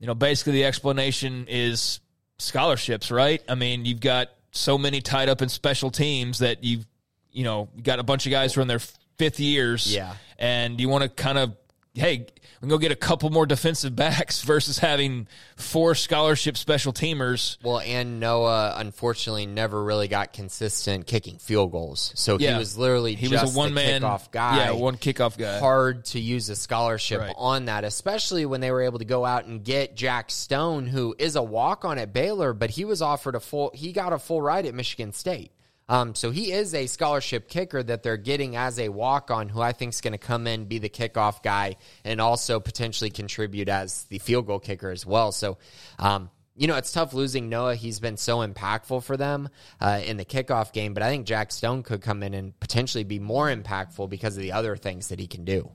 you know, basically the explanation is scholarships, right? I mean, you've got so many tied up in special teams that you've, you know, got a bunch of guys who are in their fifth years. Yeah. And you want to kind of hey, we can go get a couple more defensive backs versus having four scholarship special teamers. Well, and Noah unfortunately never really got consistent kicking field goals, so yeah. he was literally he was a one man kickoff guy. Yeah, one kickoff guy. Hard to use a scholarship right. on that, especially when they were able to go out and get Jack Stone, who is a walk on at Baylor, but he was offered a full. He got a full ride at Michigan State. Um, so he is a scholarship kicker that they're getting as a walk on, who I think is going to come in, be the kickoff guy, and also potentially contribute as the field goal kicker as well. So, um, you know, it's tough losing Noah. He's been so impactful for them uh, in the kickoff game, but I think Jack Stone could come in and potentially be more impactful because of the other things that he can do.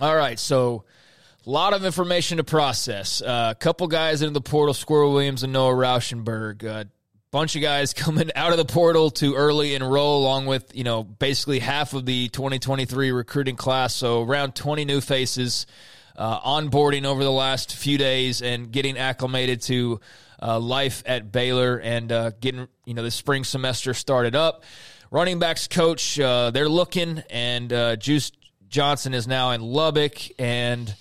All right. So, a lot of information to process. A uh, couple guys into the portal, Squirrel Williams and Noah Rauschenberg. Uh, bunch of guys coming out of the portal to early enroll along with you know basically half of the 2023 recruiting class. So around 20 new faces uh, onboarding over the last few days and getting acclimated to uh, life at baylor and uh, getting you know the spring semester started up. Running backs coach uh, they're looking and uh, juice johnson is now in lubbock and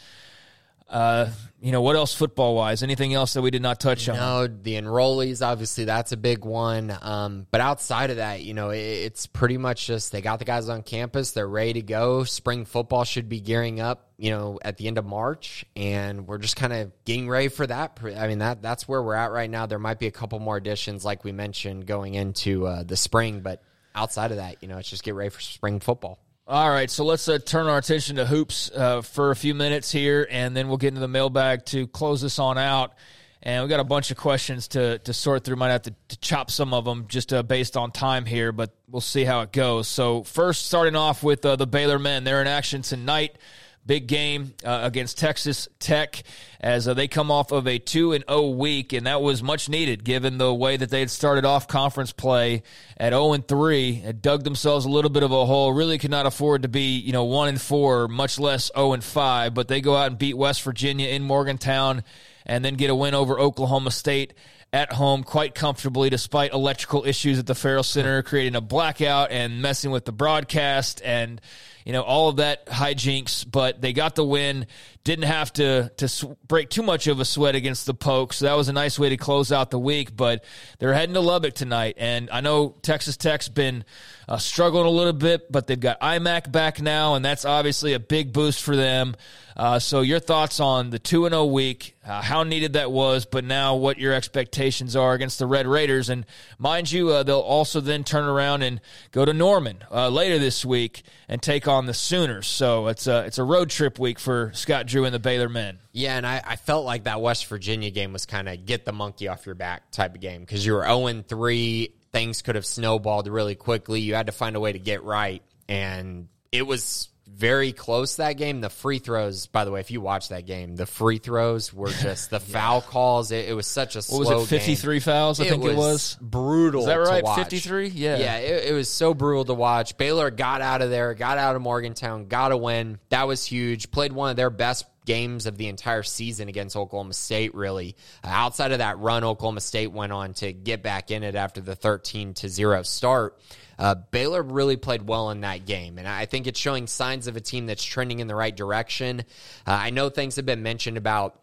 uh, you know, what else football wise? Anything else that we did not touch on? No, the enrollees, obviously, that's a big one. Um, but outside of that, you know, it, it's pretty much just they got the guys on campus. They're ready to go. Spring football should be gearing up, you know, at the end of March. And we're just kind of getting ready for that. I mean, that that's where we're at right now. There might be a couple more additions, like we mentioned, going into uh, the spring. But outside of that, you know, it's just get ready for spring football. All right, so let's uh, turn our attention to hoops uh, for a few minutes here, and then we'll get into the mailbag to close this on out. And we got a bunch of questions to to sort through. Might have to, to chop some of them just uh, based on time here, but we'll see how it goes. So first, starting off with uh, the Baylor men, they're in action tonight Big game uh, against Texas Tech as uh, they come off of a 2 and 0 week and that was much needed given the way that they had started off conference play at 0 and 3 had dug themselves a little bit of a hole really could not afford to be you know 1 and 4 much less 0 and 5 but they go out and beat West Virginia in Morgantown and then get a win over Oklahoma State at home quite comfortably despite electrical issues at the Ferrell Center creating a blackout and messing with the broadcast and you know, all of that hijinks, but they got the win. Didn't have to to break too much of a sweat against the Pokes. So that was a nice way to close out the week. But they're heading to Lubbock tonight, and I know Texas Tech's been uh, struggling a little bit, but they've got Aimaq back now, and that's obviously a big boost for them. Uh, so your thoughts on the two and zero oh week, uh, how needed that was, but now what your expectations are against the Red Raiders, and mind you, uh, they'll also then turn around and go to Norman uh, later this week and take on the Sooners. So it's a it's a road trip week for Scott Drew and the Baylor men. Yeah, and I, I felt like that West Virginia game was kind of get the monkey off your back type of game because you were 0 3. Things could have snowballed really quickly. You had to find a way to get right, and it was very close that game. The free throws, by the way, if you watch that game, the free throws were just the yeah. foul calls. It, it, was such a what was it? Fifty three fouls, I it think was it was. Brutal. Is that right? Fifty three. Yeah, yeah. It, it, was so brutal to watch. Baylor got out of there, got out of Morgantown, got a win. That was huge. Played one of their best games of the entire season against Oklahoma State, really. Uh, outside of that run, Oklahoma State went on to get back in it after the 13 to 0 start. Uh, Baylor really played well in that game, and I think it's showing signs of a team that's trending in the right direction. Uh, I know things have been mentioned about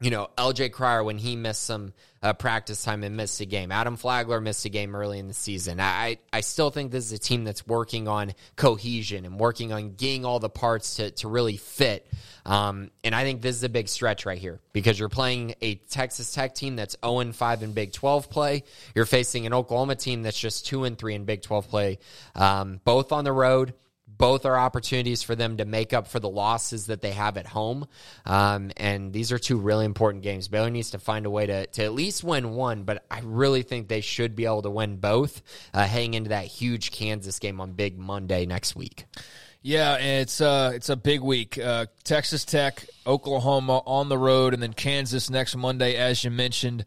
you know, LJ Cryer when he missed some uh, practice time and missed a game. Adam Flagler missed a game early in the season. I, I still think this is a team that's working on cohesion and working on getting all the parts to, to really fit. Um, and I think this is a big stretch right here because you're playing a Texas Tech team that's 0 5 in Big 12 play. You're facing an Oklahoma team that's just 2 and 3 in Big 12 play, um, both on the road. Both are opportunities for them to make up for the losses that they have at home. Um, and these are two really important games. Baylor needs to find a way to, to at least win one, but I really think they should be able to win both uh, heading into that huge Kansas game on Big Monday next week. Yeah, it's uh, it's a big week. Uh, Texas Tech, Oklahoma on the road, and then Kansas next Monday, as you mentioned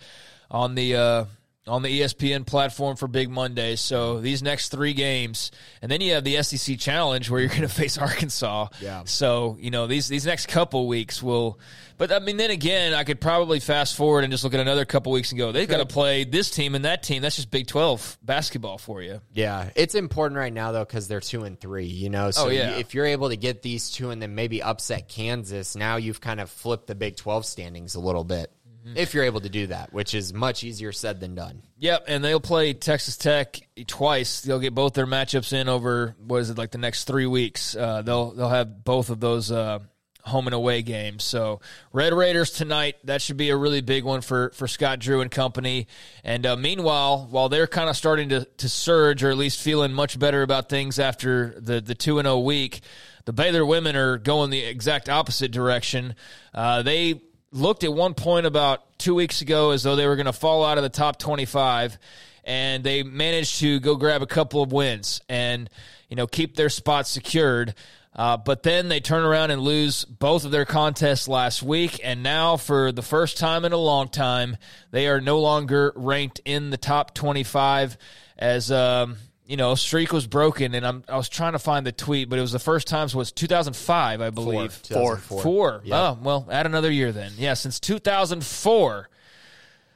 on the uh, on the ESPN platform for Big Monday. So these next three games, and then you have the SEC Challenge where you're going to face Arkansas. Yeah. So you know these these next couple weeks will, but I mean then again I could probably fast forward and just look at another couple weeks and go they've got to play this team and that team. That's just Big Twelve basketball for you. Yeah, it's important right now though because they're two and three. You know, oh, so Oh, yeah. if you're able to get these two and then maybe upset Kansas, now you've kind of flipped the Big Twelve standings a little bit. Mm-hmm. If you're able to do that, which is much easier said than done. Yep, and they'll play Texas Tech twice. They'll get both their matchups in over what is it like the next three weeks. Uh, they'll they'll have both of those uh, home and away games. So Red Raiders tonight. That should be a really big one for for Scott Drew and company. And uh, meanwhile, while they're kind of starting to to surge or at least feeling much better about things after the the two and zero week, the Baylor women are going the exact opposite direction. Uh, they looked at one point about two weeks ago as though they were going to fall out of the top 25 and they managed to go grab a couple of wins and you know keep their spot secured. Uh, but then they turn around and lose both of their contests last week and now for the first time in a long time they are no longer ranked in the top 25 as um, you know, streak was broken, and I'm, I was trying to find the tweet, but it was the first time so it was 2005, I believe. Four. Four. Yeah. Oh, well, add another year then. Yeah, since 2004.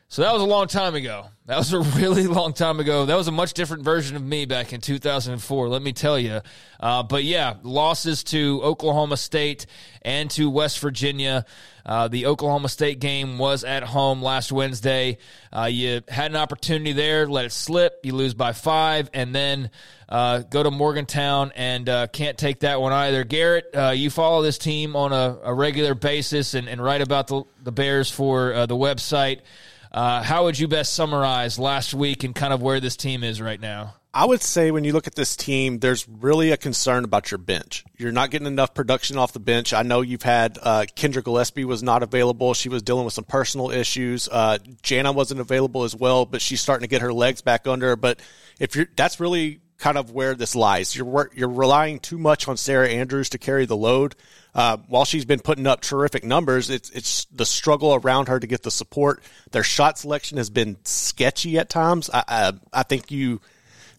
So that was a long time ago. That was a really long time ago. That was a much different version of me back in 2004, let me tell you. Uh, but yeah, losses to Oklahoma State and to West Virginia. Uh, the Oklahoma State game was at home last Wednesday. Uh, you had an opportunity there, let it slip. You lose by five, and then uh, go to Morgantown and uh, can't take that one either. Garrett, uh, you follow this team on a, a regular basis and, and write about the, the Bears for the website. Uh, how would you best summarize last week and kind of where this team is right now? I would say when you look at this team, there's really a concern about your bench. You're not getting enough production off the bench. I know you've had uh, Kendra Gillespie was not available. She was dealing with some personal issues. Uh, Jana wasn't available as well, but she's starting to get her legs back under. But if you're, that's really kind of where this lies. You're you're relying too much on Sarah Andrews to carry the load. Uh, while she's been putting up terrific numbers, it's it's the struggle around her to get the support. Their shot selection has been sketchy at times. I I, I think you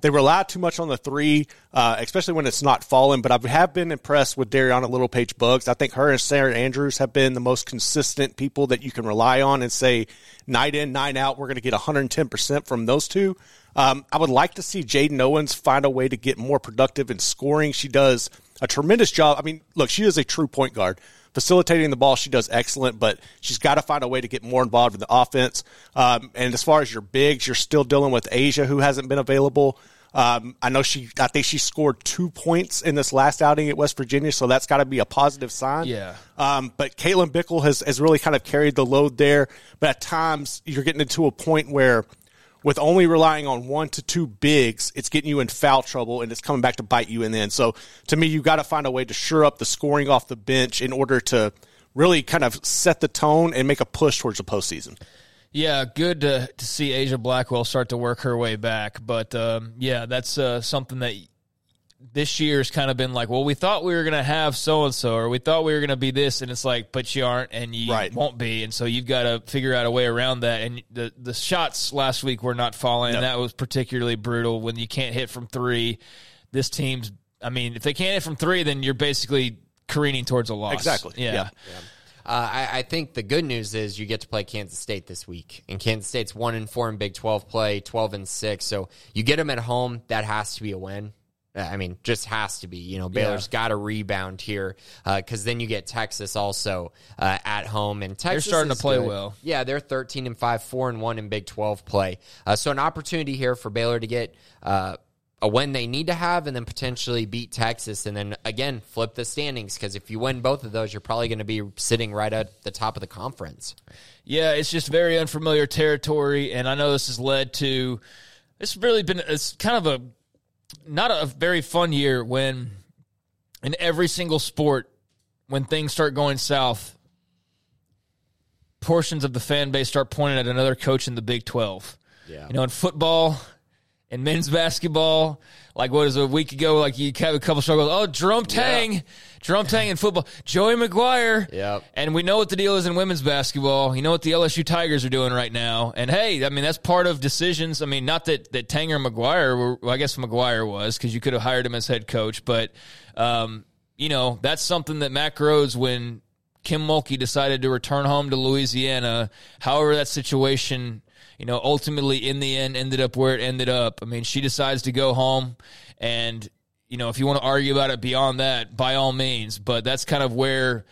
they rely too much on the three, uh, especially when it's not falling. But I have been impressed with Darianna Littlepage-Buggs. I think her and Sarah Andrews have been the most consistent people that you can rely on and say night in, night out, we're going to get 110% from those two. Um, I would like to see Jaden Owens find a way to get more productive in scoring. She does a tremendous job. I mean, look, she is a true point guard. Facilitating the ball, she does excellent, but she's got to find a way to get more involved in the offense. Um, and as far as your bigs, you're still dealing with Aijha, who hasn't been available. Um, I know she, I think she scored two points in this last outing at West Virginia, so that's got to be a positive sign. Yeah. Um, but Caitlin Bickle has, has really kind of carried the load there. But at times, you're getting into a point where, with only relying on one to two bigs, it's getting you in foul trouble and it's coming back to bite you in the end. So to me, you got to find a way to shore up the scoring off the bench in order to really kind of set the tone and make a push towards the postseason. Yeah, good to, to see Aijha Blackwell start to work her way back. But um, yeah, that's uh, something that this year's kind of been like, well, we thought we were going to have so and so, or we thought we were going to be this, and it's like, but you aren't, and you Right. won't be, and so you've got to figure out a way around that. And the the shots last week were not falling, and that was particularly brutal when you can't hit from three. This team's, I mean, if they can't hit from three, then you're basically careening towards a loss. Exactly. Yeah. Yeah. Uh, I, I think the good news is you get to play Kansas State this week, and Kansas State's one and four in Big Twelve play, twelve and six. So you get them at home. That has to be a win. Uh, I mean, just has to be. You know, Baylor's got to rebound here because then you get Texas also uh, at home, and Texas starting to play good. well. Yeah, they're thirteen and five, four and one in Big Twelve play. Uh, so an opportunity here for Baylor to get. Uh, a win they need to have and then potentially beat Texas and then again flip the standings because if you win both of those you're probably going to be sitting right at the top of the conference. Yeah, it's just very unfamiliar territory, and I know this has led to. It's really been it's kind of a not a very fun year when in every single sport when things start going south, portions of the fan base start pointing at another coach in the Big Twelve. Yeah. You know, in football, In men's basketball, like what is it, a week ago, like you have a couple struggles. Oh, Jerome Tang, Jerome Tang in football, Joey McGuire. Yep. And we know what the deal is in women's basketball. You know what the LSU Tigers are doing right now. And hey, I mean that's part of decisions. I mean, not that that Tang or McGuire were. Well, I guess McGuire was because you could have hired him as head coach, but um, you know that's something that Mack Rhoades when Kim Mulkey decided to return home to Louisiana. However, that situation you know, ultimately in the end ended up where it ended up. I mean, she decides to go home and you know, if you want to argue about it beyond that, by all means, but that's kind of where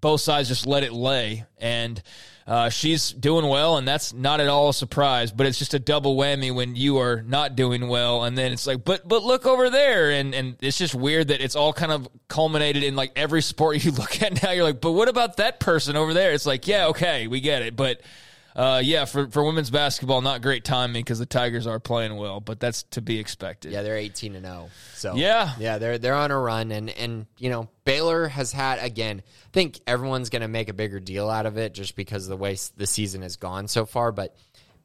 both sides just let it lay and uh, she's doing well, and that's not at all a surprise. But it's just a double whammy when you are not doing well, and then it's like, but but look over there, and and it's just weird that it's all kind of culminated in like every sport you look at now. You're like, but what about that person over there? It's like, yeah, okay, we get it, but uh, yeah, for, for women's basketball, not great timing because the Tigers are playing well, but that's to be expected. Yeah, they're eighteen and zero. So Yeah. yeah, they're they're on a run, and and you know Baylor has had again. I think everyone's going to make a bigger deal out of it just because of the way the season has gone so far. But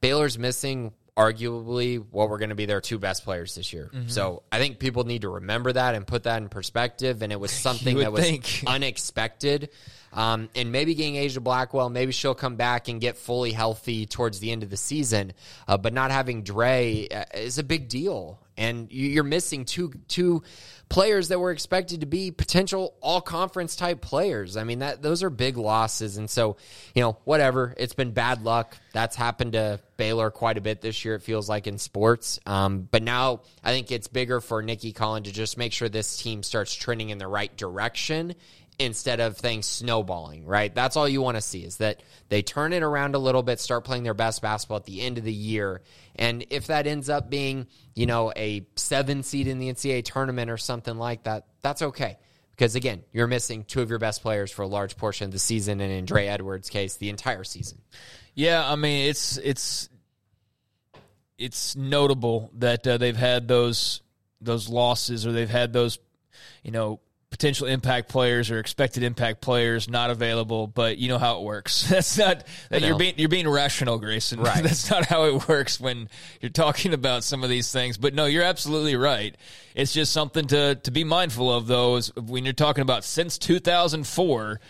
Baylor's missing arguably what were going to be their two best players this year. Mm-hmm. So I think people need to remember that and put that in perspective. And it was something that was think. unexpected. Um, and maybe getting Aijha Blackwell, maybe she'll come back and get fully healthy towards the end of the season. Uh, but not having Dre uh, is a big deal, and you- you're missing two two players that were expected to be potential all conference type players. I mean that those are big losses, and so you know whatever. It's been bad luck. That's happened to Baylor quite a bit this year. It feels like in sports, um, but now I think it's bigger for Nicki Collen to just make sure this team starts trending in the right direction instead of things snowballing, right? That's all you want to see is that they turn it around a little bit, start playing their best basketball at the end of the year. And if that ends up being, you know, a seven seed in the NCAA tournament or something like that, that's okay. Because again, you're missing two of your best players for a large portion of the season, and in Dre Edwards' case, the entire season. Yeah, I mean it's it's it's notable that uh, they've had those those losses or they've had those you know potential impact players or expected impact players not available but you know how it works. That's not that you're being you're being rational Grayson. Right. that's not how it works when you're talking about some of these things. But no you're absolutely right. It's just something to to be mindful of though is when you're talking about since 2004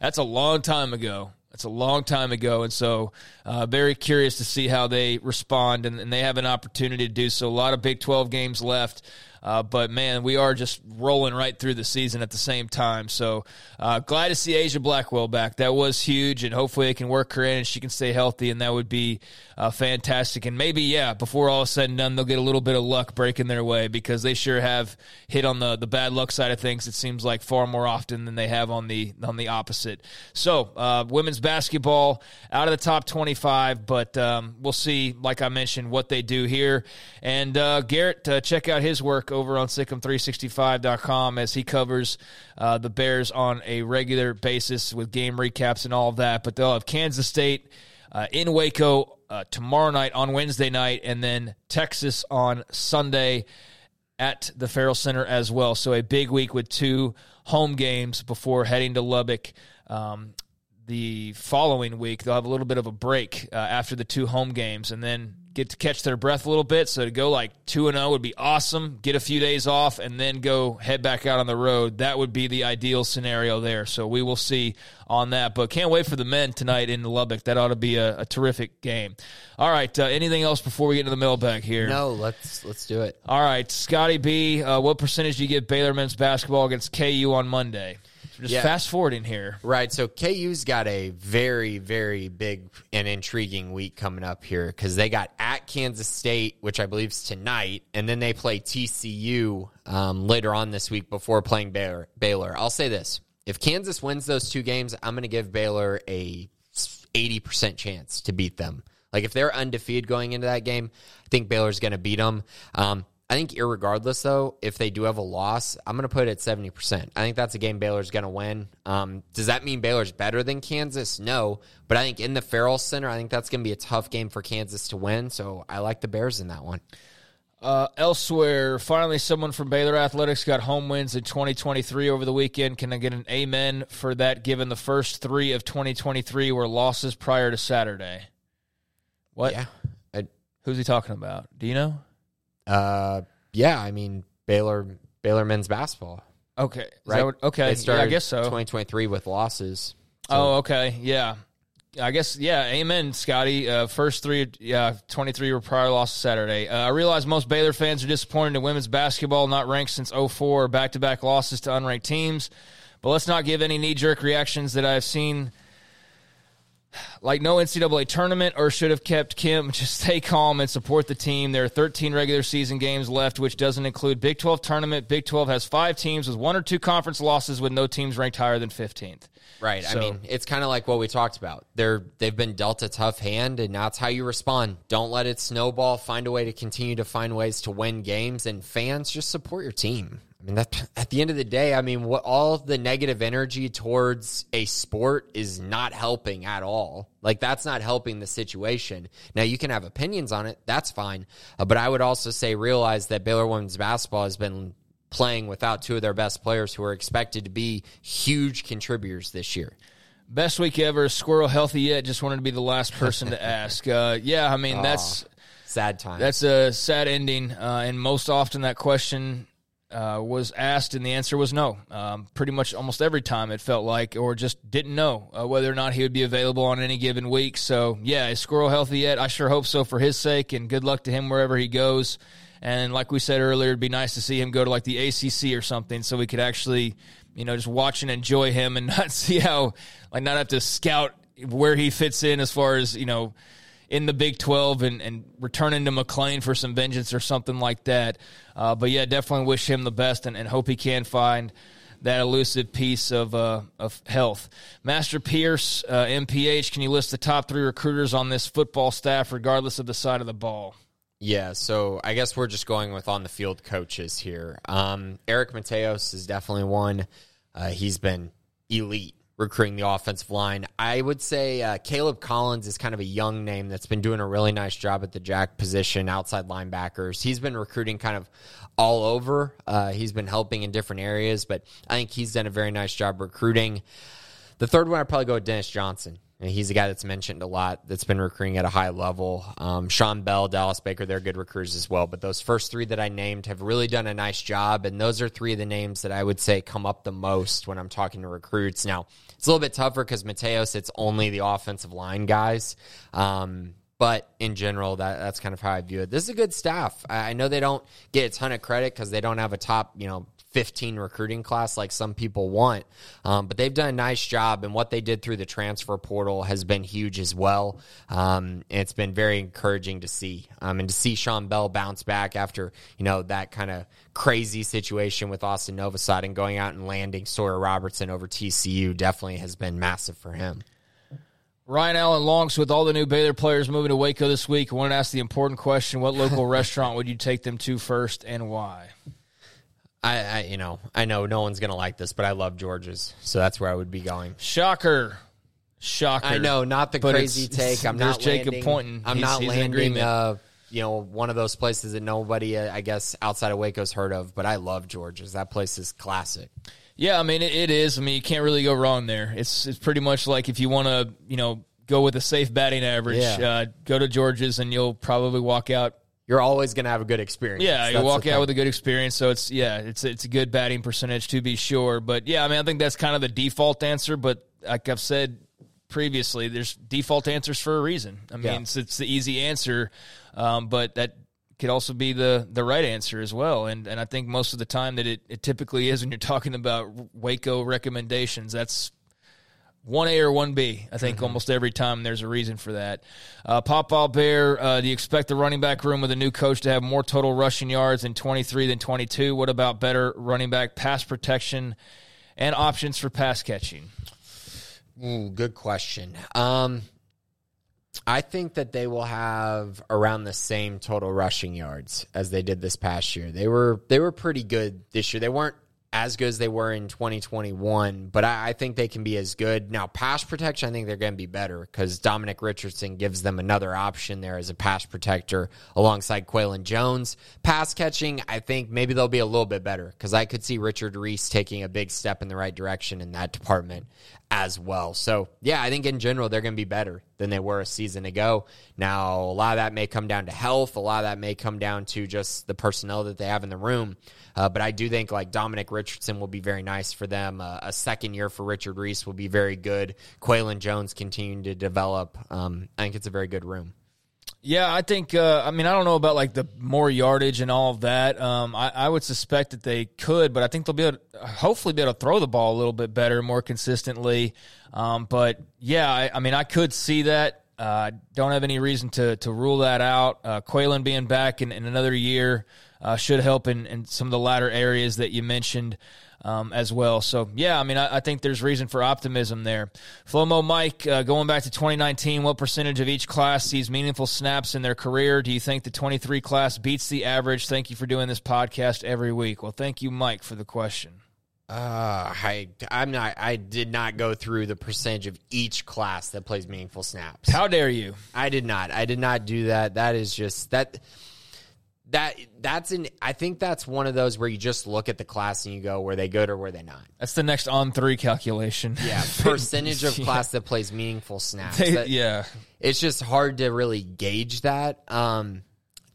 that's a long time ago. That's a long time ago, and so uh, very curious to see how they respond, and, and they have an opportunity to do so. A lot of Big Twelve games left, uh, but man, we are just rolling right through the season at the same time. So uh, glad to see Aijha Blackwell back. That was huge, and hopefully they can work her in and she can stay healthy, and that would be uh, fantastic. And maybe yeah, before all is said and done, they'll get a little bit of luck breaking their way because they sure have hit on the the bad luck side of things. It seems like far more often than they have on the on the opposite. So uh, women's basketball out of the top 25, but um, we'll see, like I mentioned, what they do here. And uh, Garrett, uh, check out his work over on SicEm365.com as he covers uh, the Bears on a regular basis with game recaps and all of that. But they'll have Kansas State uh, in Waco uh, tomorrow night on Wednesday night, and then Texas on Sunday at the Ferrell Center as well. So a big week with two home games before heading to Lubbock. Um, the following week, they'll have a little bit of a break uh, after the two home games, and then get to catch their breath a little bit. So to go like two and zero would be awesome. Get a few days off, and then go head back out on the road. That would be the ideal scenario there. So we will see on that. But can't wait for the men tonight in Lubbock. That ought to be a, a terrific game. All right. Uh, anything else before we get into the mailbag here? No, let's let's do it. All right, Scotty B. Uh, what percentage do you get Baylor men's basketball against KU on Monday? Just Yeah. fast forwarding here. Right. So KU's got a very, very big and intriguing week coming up here because they got at Kansas State, which I believe is tonight, and then they play TCU um, later on this week before playing Baylor. Baylor. I'll say this: if Kansas wins those two games, I'm going to give Baylor a 80% chance to beat them. Like if they're undefeated going into that game, I think Baylor's going to beat them. Um, I think, irregardless, though, if they do have a loss, I'm going to put it at 70%. I think that's a game Baylor's going to win. Um, does that mean Baylor's better than Kansas? No. But I think in the Ferrell Center, I think that's going to be a tough game for Kansas to win. So I like the Bears in that one. Uh, elsewhere, finally, someone from Baylor Athletics got home wins in 2023 over the weekend. Can I get an amen for that? Given the first three of 2023 were losses prior to Saturday. What? Yeah. I, Who's he talking about? Do you know? Uh, yeah, I mean Baylor Baylor men's basketball. Okay. Right? what- okay. Yeah, I guess so. 2023 with losses. Oh, okay. Yeah. I guess, yeah. Amen, Scotty. Uh, first three, yeah, 23 were prior loss Saturday. Uh, I realize most Baylor fans are disappointed in women's basketball, not ranked since 04, back to back losses to unranked teams. But let's not give any knee jerk reactions that I've seen. Like no NCAA tournament, or should have kept Kim. Just stay calm and support the team. There are 13 regular season games left, which doesn't include Big 12 tournament. Big 12 has five teams with one or two conference losses, with no teams ranked higher than 15th. Right. So- I mean, it's kind of like what we talked about. They're they've been dealt a tough hand, and that's how you respond. Don't let it snowball. Find a way to continue to find ways to win games, and fans just support your team. I mean, that at the end of the day, I mean, what all the negative energy towards a sport is not helping at all. Like that's not helping the situation. Now you can have opinions on it. That's fine, uh, but I would also say realize that Baylor women's basketball has been playing without two of their best players who are expected to be huge contributors this year. Best week ever. Squirrel healthy yet? Just wanted to be the last person to ask. Uh, yeah, I mean that's Sad time. that's a sad ending, uh, and most often that question uh, was asked, and the answer was no. Um, pretty much almost every time it felt like, or just didn't know uh, whether or not he would be available on any given week. So yeah, is Squirrel healthy yet? I sure hope so for his sake, and good luck to him wherever he goes. And like we said earlier, it'd be nice to see him go to like the ACC or something, so we could actually, you know, just watch and enjoy him, and not see how, like, not have to scout where he fits in as far as you know in the Big 12 and, and returning to McLane for some vengeance or something like that. Uh, but yeah, definitely wish him the best and, and hope he can find that elusive piece of uh, of health. Master Pierce, uh, MPH, can you list the top three recruiters on this football staff, regardless of the side of the ball? Yeah, so I guess we're just going with on the field coaches here. Um, Eric Mateos is definitely one. Uh, he's been elite recruiting the offensive line. I would say uh, Caleb Collins is kind of a young name that's been doing a really nice job at the jack position, outside linebackers. He's been recruiting kind of all over. Uh, he's been helping in different areas, but I think he's done a very nice job recruiting. The third one, I'd probably go with Dennis Johnson. He's a guy that's mentioned a lot that's been recruiting at a high level. Um, Shawn Bell, Dallas Baker, they're good recruiters as well. But those first three that I named have really done a nice job. And those are three of the names that I would say come up the most when I'm talking to recruits. Now, it's a little bit tougher because Mateos, it's only the offensive line guys. Um, but in general, that that's kind of how I view it. This is a good staff. I I know they don't get a ton of credit because they don't have a top, you know, 15 recruiting class like some people want. Um, but they've done a nice job, and what they did through the transfer portal has been huge as well. Um, it's been very encouraging to see. Um, and to see Shawn Bell bounce back after, you know, that kind of crazy situation with Austin Novosad and going out and landing Sawyer Robertson over TCU definitely has been massive for him. Ryan Allen Longs, with all the new Baylor players moving to Waco this week, I want to ask the important question what local restaurant would you take them to first and why? I, I, you know, I know no one's gonna like this, but I love George's, so that's where I would be going. Shocker. Shocker. I know, not the But crazy take. I'm there's not Jacob Pointon. I'm He's- not he's in landing. Uh, you know, one of those places that nobody, uh, I guess, outside of Waco's heard of. But I love George's. That place is classic. Yeah, I mean it, it is. I mean you can't really go wrong there. It's it's pretty much like if you want to, you know, go with a safe batting average, Yeah. uh, go to George's and you'll probably walk out. You're always gonna have a good experience. Yeah, you walk out with a good experience. So it's yeah, it's it's a good batting percentage to be sure. But yeah, I mean I think that's kind of the default answer. But like I've said previously, there's default answers for a reason. I mean Yeah. it's, it's the easy answer, um, but that could also be the the right answer as well. And and I think most of the time that it, it typically is when you're talking about Waco recommendations. That's one A or one B. I think almost every time there's a reason for that. Uh, Pop Bear, uh, do you expect the running back room with a new coach to have more total rushing yards in 23 than 22? What about better running back pass protection and options for pass catching? Ooh, good question. Um, I think that they will have around the same total rushing yards as they did this past year. They were they were pretty good this year. They weren't as good as they were in 2021, but I, I think they can be as good. Now, pass protection, I think they're going to be better because Dominic Richardson gives them another option there as a pass protector alongside Qualan Jones. Pass catching, I think maybe they'll be a little bit better because I could see Richard Reese taking a big step in the right direction in that department as well. So, yeah, I think in general they're going to be better than they were a season ago. Now, a lot of that may come down to health. A lot of that may come down to just the personnel that they have in the room. Uh, but I do think like Dominic Richardson will be very nice for them. Uh, a second year for Richard Reese will be very good. Qualan Jones continuing to develop. Um, I think it's a very good room. Yeah, I think. Uh, I mean, I don't know about like the more yardage and all of that. Um, I, I, would suspect that they could, but I think they'll be able, to, hopefully, be able to throw the ball a little bit better, more consistently. Um, but yeah, I, I, mean, I could see that. Uh, don't have any reason to to rule that out. Uh, Qualan being back in, in another year uh, should help in, in some of the latter areas that you mentioned um, as well. So, yeah, I mean, I, I, think there's reason for optimism there. Flomo Mike, uh, going back to 2019, what percentage of each class sees meaningful snaps in their career? Do you think the 23 class beats the average? Thank you for doing this podcast every week. Well, thank you, Mike, for the question. Uh, I I'm not. I did not go through the percentage of each class that plays meaningful snaps. How dare you? I did not. I did not do that. That is just that that that's an I think that's one of those where you just look at the class and you go, were they good or were they not? That's the next on three calculation. Yeah, percentage of class that plays meaningful snaps. They, that, yeah, it's just hard to really gauge that. Um,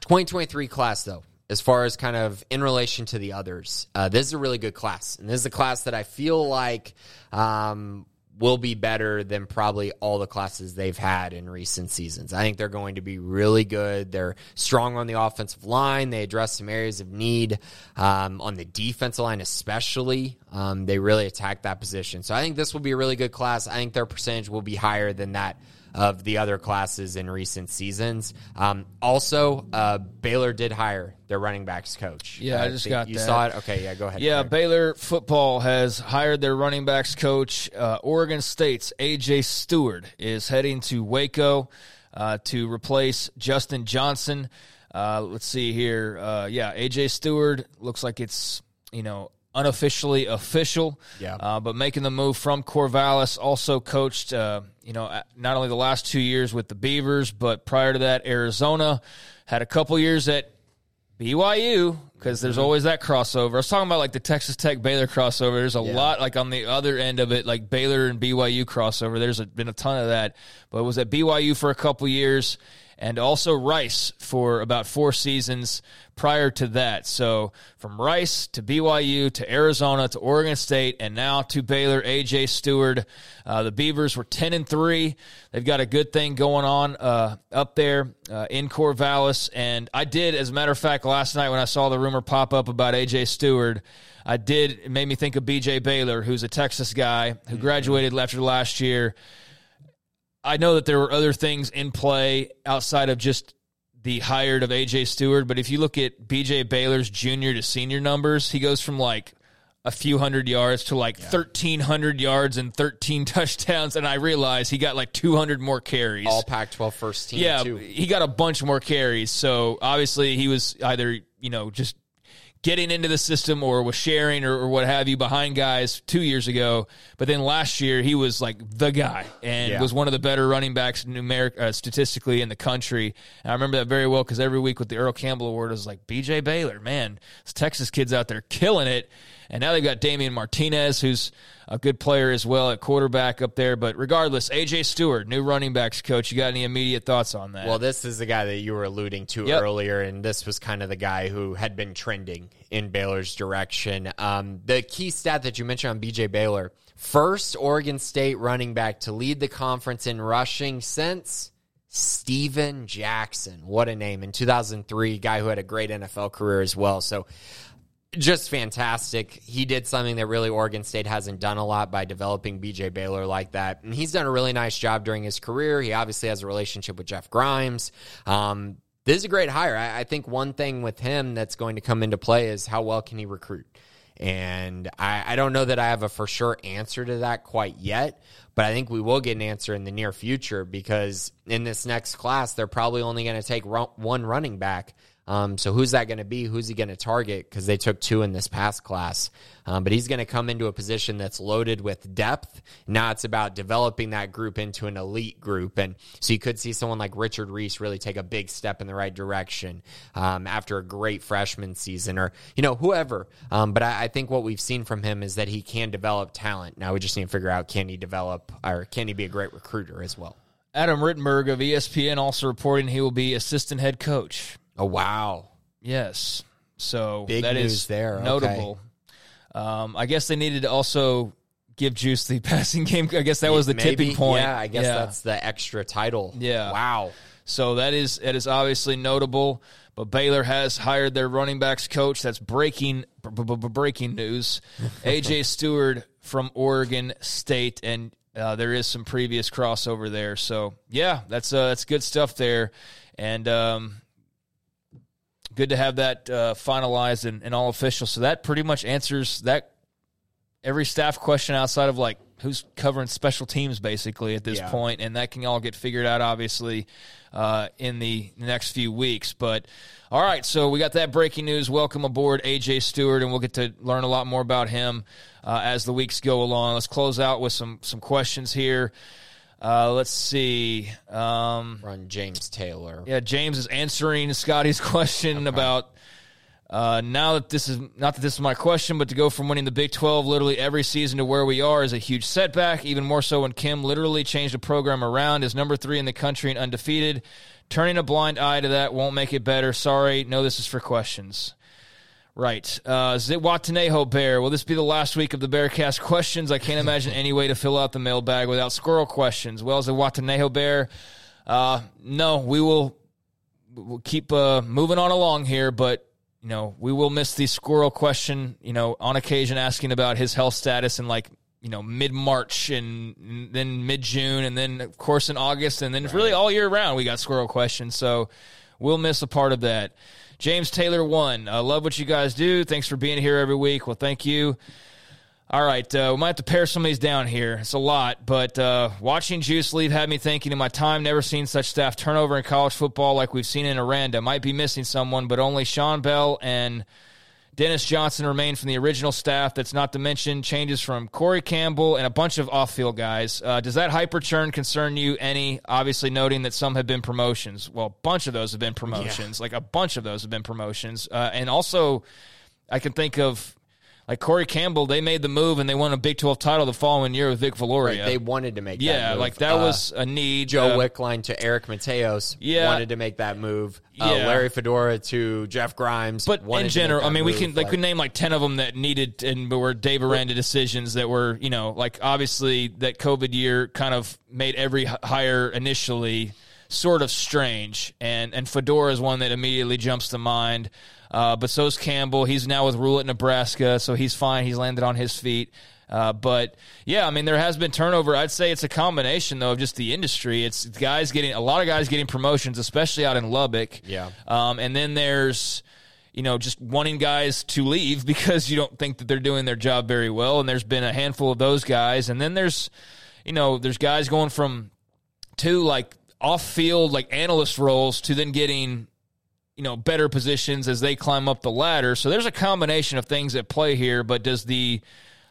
2023 class though, as far as kind of in relation to the others, uh, this is a really good class, and this is a class that I feel like um, will be better than probably all the classes they've had in recent seasons. I think they're going to be really good. They're strong on the offensive line. They address some areas of need um, on the defensive line, especially. Um, they really attack that position. So I think this will be a really good class. I think their percentage will be higher than that of the other classes in recent seasons. Um, also, uh, Baylor did hire their running backs coach. Yeah, I, I just got you that. saw it. Okay, yeah, go ahead. Yeah, Baylor football has hired their running backs coach. Uh, Oregon State's AJ Stewart is heading to Waco uh, to replace Justin Johnson. Uh, let's see here. Uh, yeah, AJ Stewart looks like it's you know unofficially official. Yeah. Uh, but making the move from Corvallis, also coached, uh, you know, not only the last two years with the Beavers, but prior to that, Arizona. Had a couple years at BYU because there's mm-hmm. always that crossover. I was talking about like the Texas Tech Baylor crossover. There's a yeah. lot like on the other end of it, like Baylor and BYU crossover. There's a, been a ton of that, but it was at BYU for a couple years and also Rice for about four seasons prior to that. So from Rice to BYU to Arizona to Oregon State and now to Baylor, AJ Stewart. Uh, the Beavers were 10 and 3. They've got a good thing going on uh, up there uh, in Corvallis. And I did, as a matter of fact, last night when I saw the rumor pop up about AJ Stewart, I did, it made me think of BJ Baylor, who's a Texas guy who mm-hmm. graduated after last year. I know that there were other things in play outside of just the hired of AJ Stewart, but if you look at BJ Baylor's junior to senior numbers, he goes from like a few hundred yards to like yeah. 1300 yards and 13 touchdowns and i realized he got like 200 more carries all pac 12 first team yeah too. he got a bunch more carries so obviously he was either you know just getting into the system or was sharing or, or, what have you behind guys two years ago. But then last year he was like the guy and yeah. was one of the better running backs numeric uh, statistically in the country. And I remember that very well because every week with the Earl Campbell Award, it was like BJ Baylor, man, this Texas kids out there killing it. And now they've got Damien Martinez, who's a good player as well at quarterback up there. But regardless, AJ Stewart, new running backs coach. You got any immediate thoughts on that? Well, this is the guy that you were alluding to yep. earlier, and this was kind of the guy who had been trending in Baylor's direction. Um, the key stat that you mentioned on BJ Baylor first Oregon State running back to lead the conference in rushing since. Steven Jackson. What a name. In 2003, guy who had a great NFL career as well. So just fantastic. He did something that really Oregon State hasn't done a lot by developing BJ Baylor like that. And he's done a really nice job during his career. He obviously has a relationship with Jeff Grimes. Um, this is a great hire. I, I think one thing with him that's going to come into play is how well can he recruit? And I, I, don't know that I have a for sure answer to that quite yet, but I think we will get an answer in the near future because in this next class, they're probably only going to take one running back. Um, so who's that going to be? Who's he going to target? Because they took two in this past class. Um, but he's going to come into a position that's loaded with depth. Now it's about developing that group into an elite group. And so you could see someone like Richard Reese really take a big step in the right direction um, after a great freshman season or, you know, whoever. Um, but I, I think what we've seen from him is that he can develop talent. Now we just need to figure out can he develop or can he be a great recruiter as well? Adam Rittenberg of ESPN also reporting he will be assistant head coach. Oh wow. Yes. So Big that news is there. Okay. notable. Um, I guess they needed to also give Juice the passing game. I guess that was the Maybe, tipping point. Yeah, I guess that's the extra title. Yeah. Wow. So that is that is obviously notable. But Baylor has hired their running backs coach. That's breaking b- b- breaking news. AJ Stewart from Oregon State, and uh, there is some previous crossover there. So yeah, that's uh, that's good stuff there, and um, good to have that uh, finalized and, and all official. So that pretty much answers that every staff question outside of like who's covering special teams basically at this Yeah. point, and that can all get figured out obviously uh, in the next few weeks. But all right, so we got that breaking news. Welcome aboard, AJ Stewart, and we'll get to learn a lot more about him uh, as the weeks go along. Let's close out with some some questions here. Uh, let's see. Um, Run James Taylor. yeah, James is answering Scotty's question about uh, now that this is not that this is my question, but to go from winning the Big 12 literally every season to where we are is a huge setback. Even more so when Kim literally changed the program around, is number three in the country and undefeated. Turning a blind eye to that won't make it better. Sorry, no, this is for questions. Right. Uh, Zitwatanejo Bear. Will this be the last week of the Bearcast questions? I can't imagine any way to fill out the mailbag without squirrel questions. Well, Zitwatanejo Bear, uh, no, we will we'll keep uh, moving on along here, but you know we will miss the squirrel question. You know, on occasion asking about his health status in like you know mid March and, and then mid June, and then of course in August, and then really all year round we got squirrel questions. So we'll miss a part of that. James Taylor one. I love what you guys do. Thanks for being here every week. Well, thank you. All right, uh, we might have to pare some of these down here. It's a lot, but uh, watching Juice leave had me thinking in my time, never seen such staff turnover in college football like we've seen in Aranda. Might be missing someone, but only Shawn Bell and Dennis Johnson remain from the original staff. That's not to mention changes from Corey Campbell and a bunch of off field guys. Uh, does that hyper churn concern you any? Obviously, noting that some have been promotions. Well, a bunch of those have been promotions. Like a bunch of those have been promotions. Uh, and also, I can think of like Corey Campbell. They made the move and they won a Big 12 title the following year with Vic Valoria. They wanted to make that yeah, move. like that Uh, was a need. Joe Uh, Wickline to Eric Mateos Yeah. wanted to make that move. Uh, Yeah. Larry Fedora to Jeff Grimes. But in general, I mean, we can they Like, could name like ten of them that needed and were Dave Aranda decisions that were you know like obviously that COVID year kind of made every hire initially sort of strange, and and Fedora is one that immediately jumps to mind. Uh, but so's Campbell. He's now with Rhule at Nebraska, so he's fine. He's landed on his feet. Uh, but yeah, I mean, there has been turnover. I'd say it's a combination though of just the industry. It's guys getting a lot of guys getting promotions, especially out in Lubbock. Yeah. Um, and then there's you know, just wanting guys to leave because you don't think that they're doing their job very well. And there's been a handful of those guys. And then there's, you know, there's guys going from two like off field, like analyst roles to then getting, you know, better positions as they climb up the ladder. So there's a combination of things at play here. But does the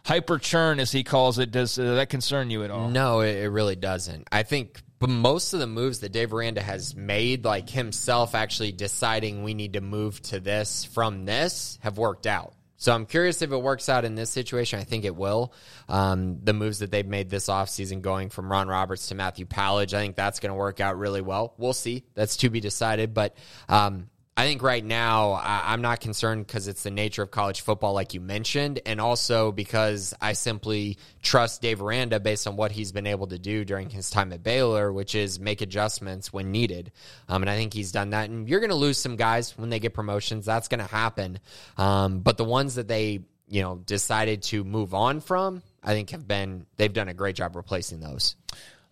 hyper churn, as he calls it, does uh, that concern you at all? No, it, really doesn't. I think but most of the moves that Dave Aranda has made, like himself actually deciding we need to move to this from this, have worked out. So I'm curious if it works out in this situation. I think it will. Um, the moves that they've made this offseason going from Ron Roberts to Matthew Powledge, I think that's going to work out really well. We'll see. That's to be decided. But um, I think right now I, I'm not concerned because it's the nature of college football, like you mentioned, and also because I simply trust Dave Aranda based on what he's been able to do during his time at Baylor, which is make adjustments when needed. Um, and I think he's done that. And you're going to lose some guys when they get promotions. That's going to happen. Um, but the ones that they you know decided to move on from, I think have been they've done a great job replacing those.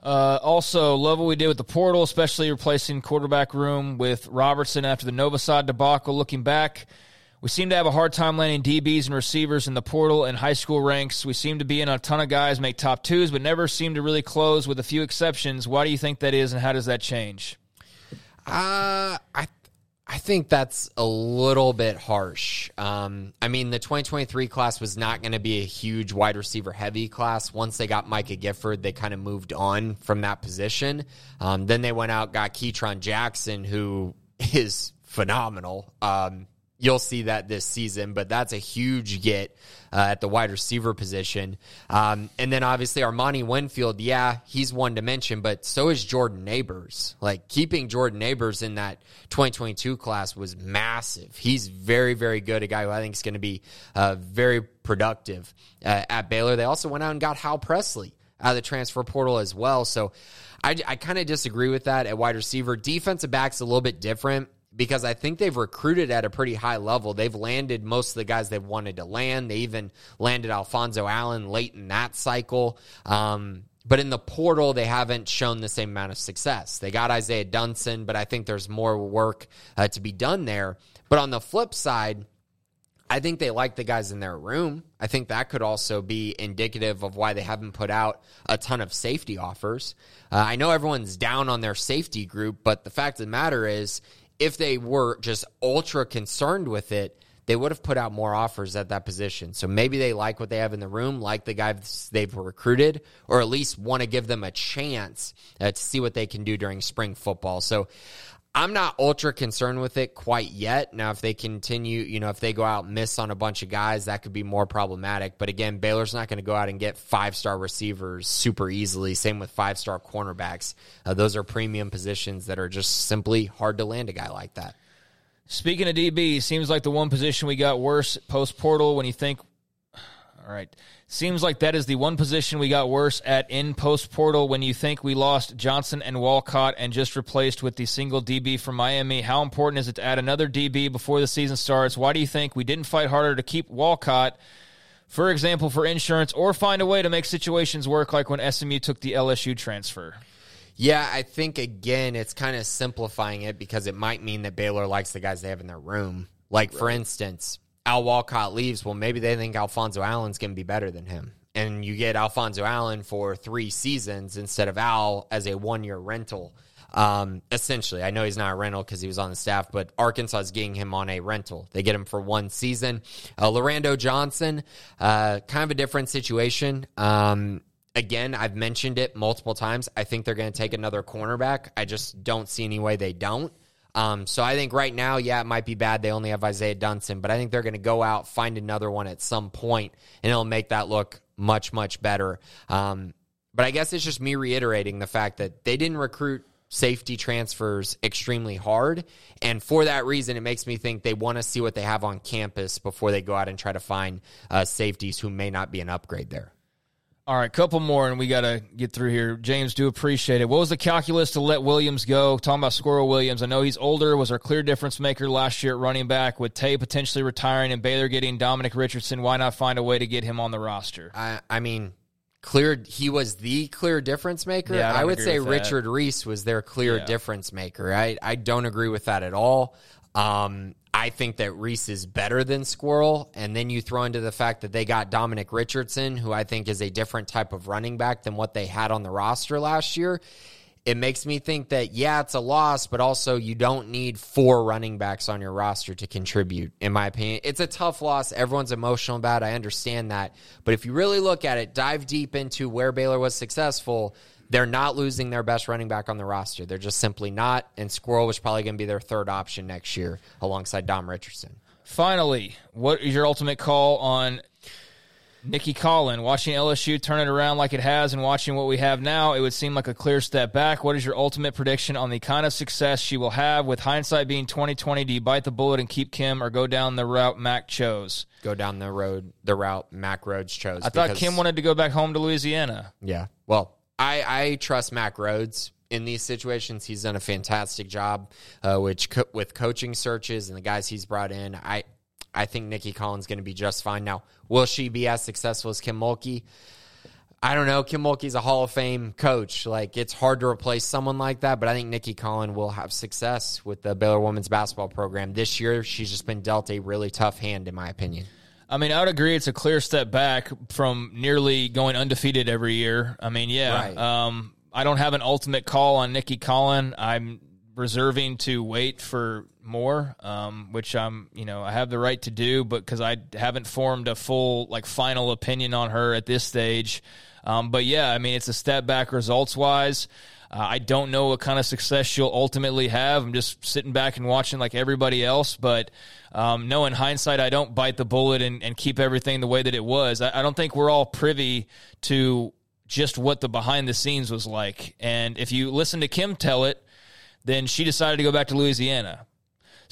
Uh, also, love what we did with the portal, especially replacing quarterback room with Robertson after the Novosad debacle. Looking back, we seem to have a hard time landing DBs and receivers in the portal and high school ranks. We seem to be in a ton of guys make top twos, but never seem to really close with a few exceptions. Why do you think that is, and how does that change? Uh, I I think that's a little bit harsh. Um, I mean, the 2023 class was not going to be a huge wide receiver heavy class. Once they got Micah Gifford, they kind of moved on from that position. Um, then they went out got Ketron Jackson, who is phenomenal. Um, you'll see that this season, but that's a huge get uh, at the wide receiver position. Um, and then obviously Armani Winfield, yeah, he's one to mention, but so is Jordan Nabors. Like keeping Jordan Nabors in that 2022 class was massive. He's very, very good. A guy who I think is going to be uh, very productive uh, at Baylor. They also went out and got Hal Presley out of the transfer portal as well. So I, I kind of disagree with that at wide receiver. Defensive backs a little bit different because I think they've recruited at a pretty high level. They've landed most of the guys they've wanted to land. They even landed Alfonso Allen late in that cycle. Um, but in the portal, they haven't shown the same amount of success. They got Isaiah Dunson, but I think there's more work uh, to be done there. But on the flip side, I think they like the guys in their room. I think that could also be indicative of why they haven't put out a ton of safety offers. Uh, I know everyone's down on their safety group, but the fact of the matter is, if they were just ultra concerned with it, they would have put out more offers at that position. So maybe they like what they have in the room, like the guys they've recruited, or at least want to give them a chance uh, to see what they can do during spring football. So I'm not ultra concerned with it quite yet. Now, if they continue, you know, if they go out and miss on a bunch of guys, that could be more problematic. But again, Baylor's not going to go out and get five star receivers super easily. Same with five star cornerbacks. Uh, those are premium positions that are just simply hard to land a guy like that. Speaking of DB, seems like the one position we got worse post portal when you think, all right, Seems like that is the one position we got worse at in post portal when you think we lost Johnson and Walcott and just replaced with the single DB from Miami. How important is it to add another DB before the season starts? Why do you think we didn't fight harder to keep Walcott, for example, for insurance, or find a way to make situations work like when SMU took the LSU transfer? Yeah, I think again, it's kind of simplifying it because it might mean that Baylor likes the guys they have in their room. Like, for instance, Al Walcott leaves, well, maybe they think Alfonso Allen's going to be better than him. And you get Alfonso Allen for three seasons instead of Al as a one year rental. Um, essentially, I know he's not a rental because he was on the staff, but Arkansas is getting him on a rental. They get him for one season. Uh, Lorando Johnson, uh, kind of a different situation. Um, again, I've mentioned it multiple times. I think they're going to take another cornerback. I just don't see any way they don't. Um, so I think right now, yeah, it might be bad. They only have Isaiah Dunson, but I think they're going to go out, find another one at some point, and it'll make that look much, much better. Um, but I guess it's just me reiterating the fact that they didn't recruit safety transfers extremely hard. And for that reason, it makes me think they want to see what they have on campus before they go out and try to find uh, safeties who may not be an upgrade there. All right, couple more, and we got to get through here. James, do appreciate it. What was the calculus to let Williams go? Talking about Squirrel Williams, I know he's older, was our clear difference maker last year at running back. With Taye potentially retiring and Baylor getting Dominic Richardson, why not find a way to get him on the roster? I, I mean, clear. He was the clear difference maker. Yeah, I, I would say Richard Reese was their clear yeah. difference maker. I I don't agree with that at all. Um, I think that Reese is better than Squirrel. And then you throw into the fact that they got Dominic Richardson, who I think is a different type of running back than what they had on the roster last year. It makes me think that, yeah, it's a loss, but also you don't need four running backs on your roster to contribute, in my opinion. It's a tough loss. Everyone's emotional about it. I understand that. But if you really look at it, dive deep into where Baylor was successful, they're not losing their best running back on the roster. They're just simply not. And Squirrel was probably going to be their third option next year alongside Dom Richardson. Finally, what is your ultimate call on Nicki Collen? Watching LSU turn it around like it has and watching what we have now, it would seem like a clear step back. What is your ultimate prediction on the kind of success she will have? With hindsight being 2020, do you bite the bullet and keep Kim or go down the route Mack chose? Go down the road, the route Mack Rhoades chose. I thought Kim wanted to go back home to Louisiana. Yeah. Well, I, I trust Mack Rhoades in these situations. He's done a fantastic job, uh, which co- with coaching searches and the guys he's brought in. I I think Nicki Collen's going to be just fine. Now, will she be as successful as Kim Mulkey? I don't know. Kim Mulkey's a Hall of Fame coach. Like it's hard to replace someone like that, but I think Nicki Collen will have success with the Baylor women's basketball program this year. She's just been dealt a really tough hand, in my opinion. I mean, I would agree it's a clear step back from nearly going undefeated every year. I mean, yeah. Right. Um, I don't have an ultimate call on Nicki Collen. I'm reserving to wait for more, um, which I'm, you know, I have the right to do, but because I haven't formed a full, like, final opinion on her at this stage. Um, but yeah, I mean, it's a step back results wise. Uh, I don't know what kind of success she'll ultimately have. I'm just sitting back and watching like everybody else. But um, no, in hindsight, I don't bite the bullet and, and keep everything the way that it was. I, I don't think we're all privy to just what the behind the scenes was like. And if you listen to Kim tell it, then she decided to go back to Louisiana.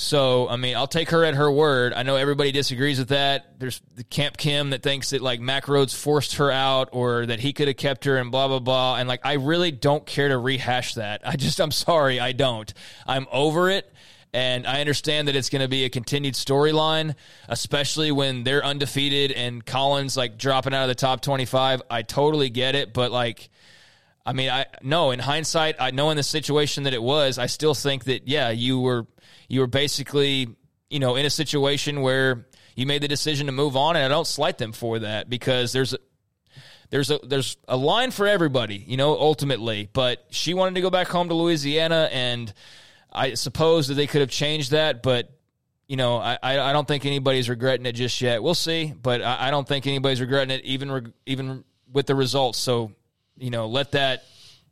So, I mean, I'll take her at her word. I know everybody disagrees with that. There's the Camp Kim that thinks that like Mack Rhoades forced her out or that he could have kept her and blah, blah, blah. And like, I really don't care to rehash that. I just, I'm sorry, I don't. I'm over it. And I understand that it's going to be a continued storyline, especially when they're undefeated and Collins like dropping out of the top 25. I totally get it. But like, I mean, I no. In hindsight, I know in the situation that it was, I still think that yeah, you were you were basically, you know, in a situation where you made the decision to move on, and I don't slight them for that because there's a, there's a there's a line for everybody, you know, ultimately. But she wanted to go back home to Louisiana, and I suppose that they could have changed that, but you know, I I don't think anybody's regretting it just yet. We'll see, but I, I don't think anybody's regretting it, even even with the results. So, you know, let that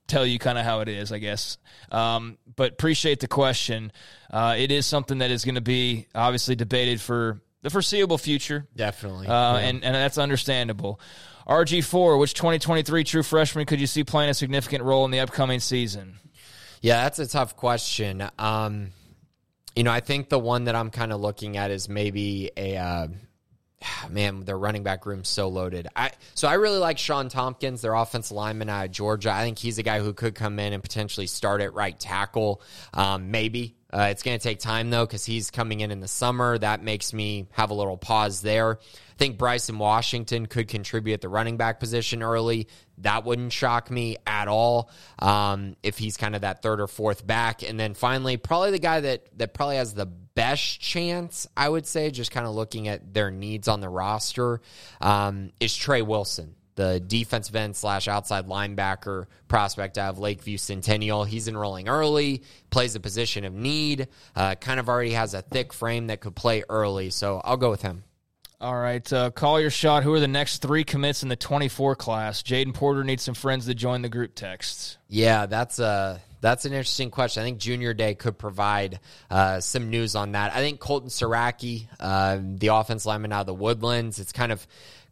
tell you kind of how it is, I guess. Um, but appreciate the question. Uh, it is something that is going to be obviously debated for the foreseeable future. Definitely. Uh, yeah. and, and that's understandable. RG4, which 2023 true freshman could you see playing a significant role in the upcoming season? Yeah, that's a tough question. Um, you know, I think the one that I'm kind of looking at is maybe a. Uh, man, their running back room's so loaded. I so I really like Sean Tompkins, their offensive lineman out of Georgia. I think he's a guy who could come in and potentially start at right tackle. Um, maybe uh, it's going to take time though because he's coming in in the summer. That makes me have a little pause there. I think Bryson Washington could contribute at the running back position early. That wouldn't shock me at all um, if he's kind of that third or fourth back. And then finally, probably the guy that that probably has the best chance, I would say, just kind of looking at their needs on the roster, um, is Trey Wilson the defensive end slash outside linebacker prospect out of Lakeview Centennial. He's enrolling early, plays a position of need, uh, kind of already has a thick frame that could play early. So I'll go with him. All right, uh, call your shot. Who are the next three commits in the 24 class? Jaden Porter needs some friends to join the group texts. Yeah, that's a that's an interesting question. I think Junior Day could provide uh, some news on that. I think Colton Saraki, uh, the offense lineman out of the Woodlands, it's kind of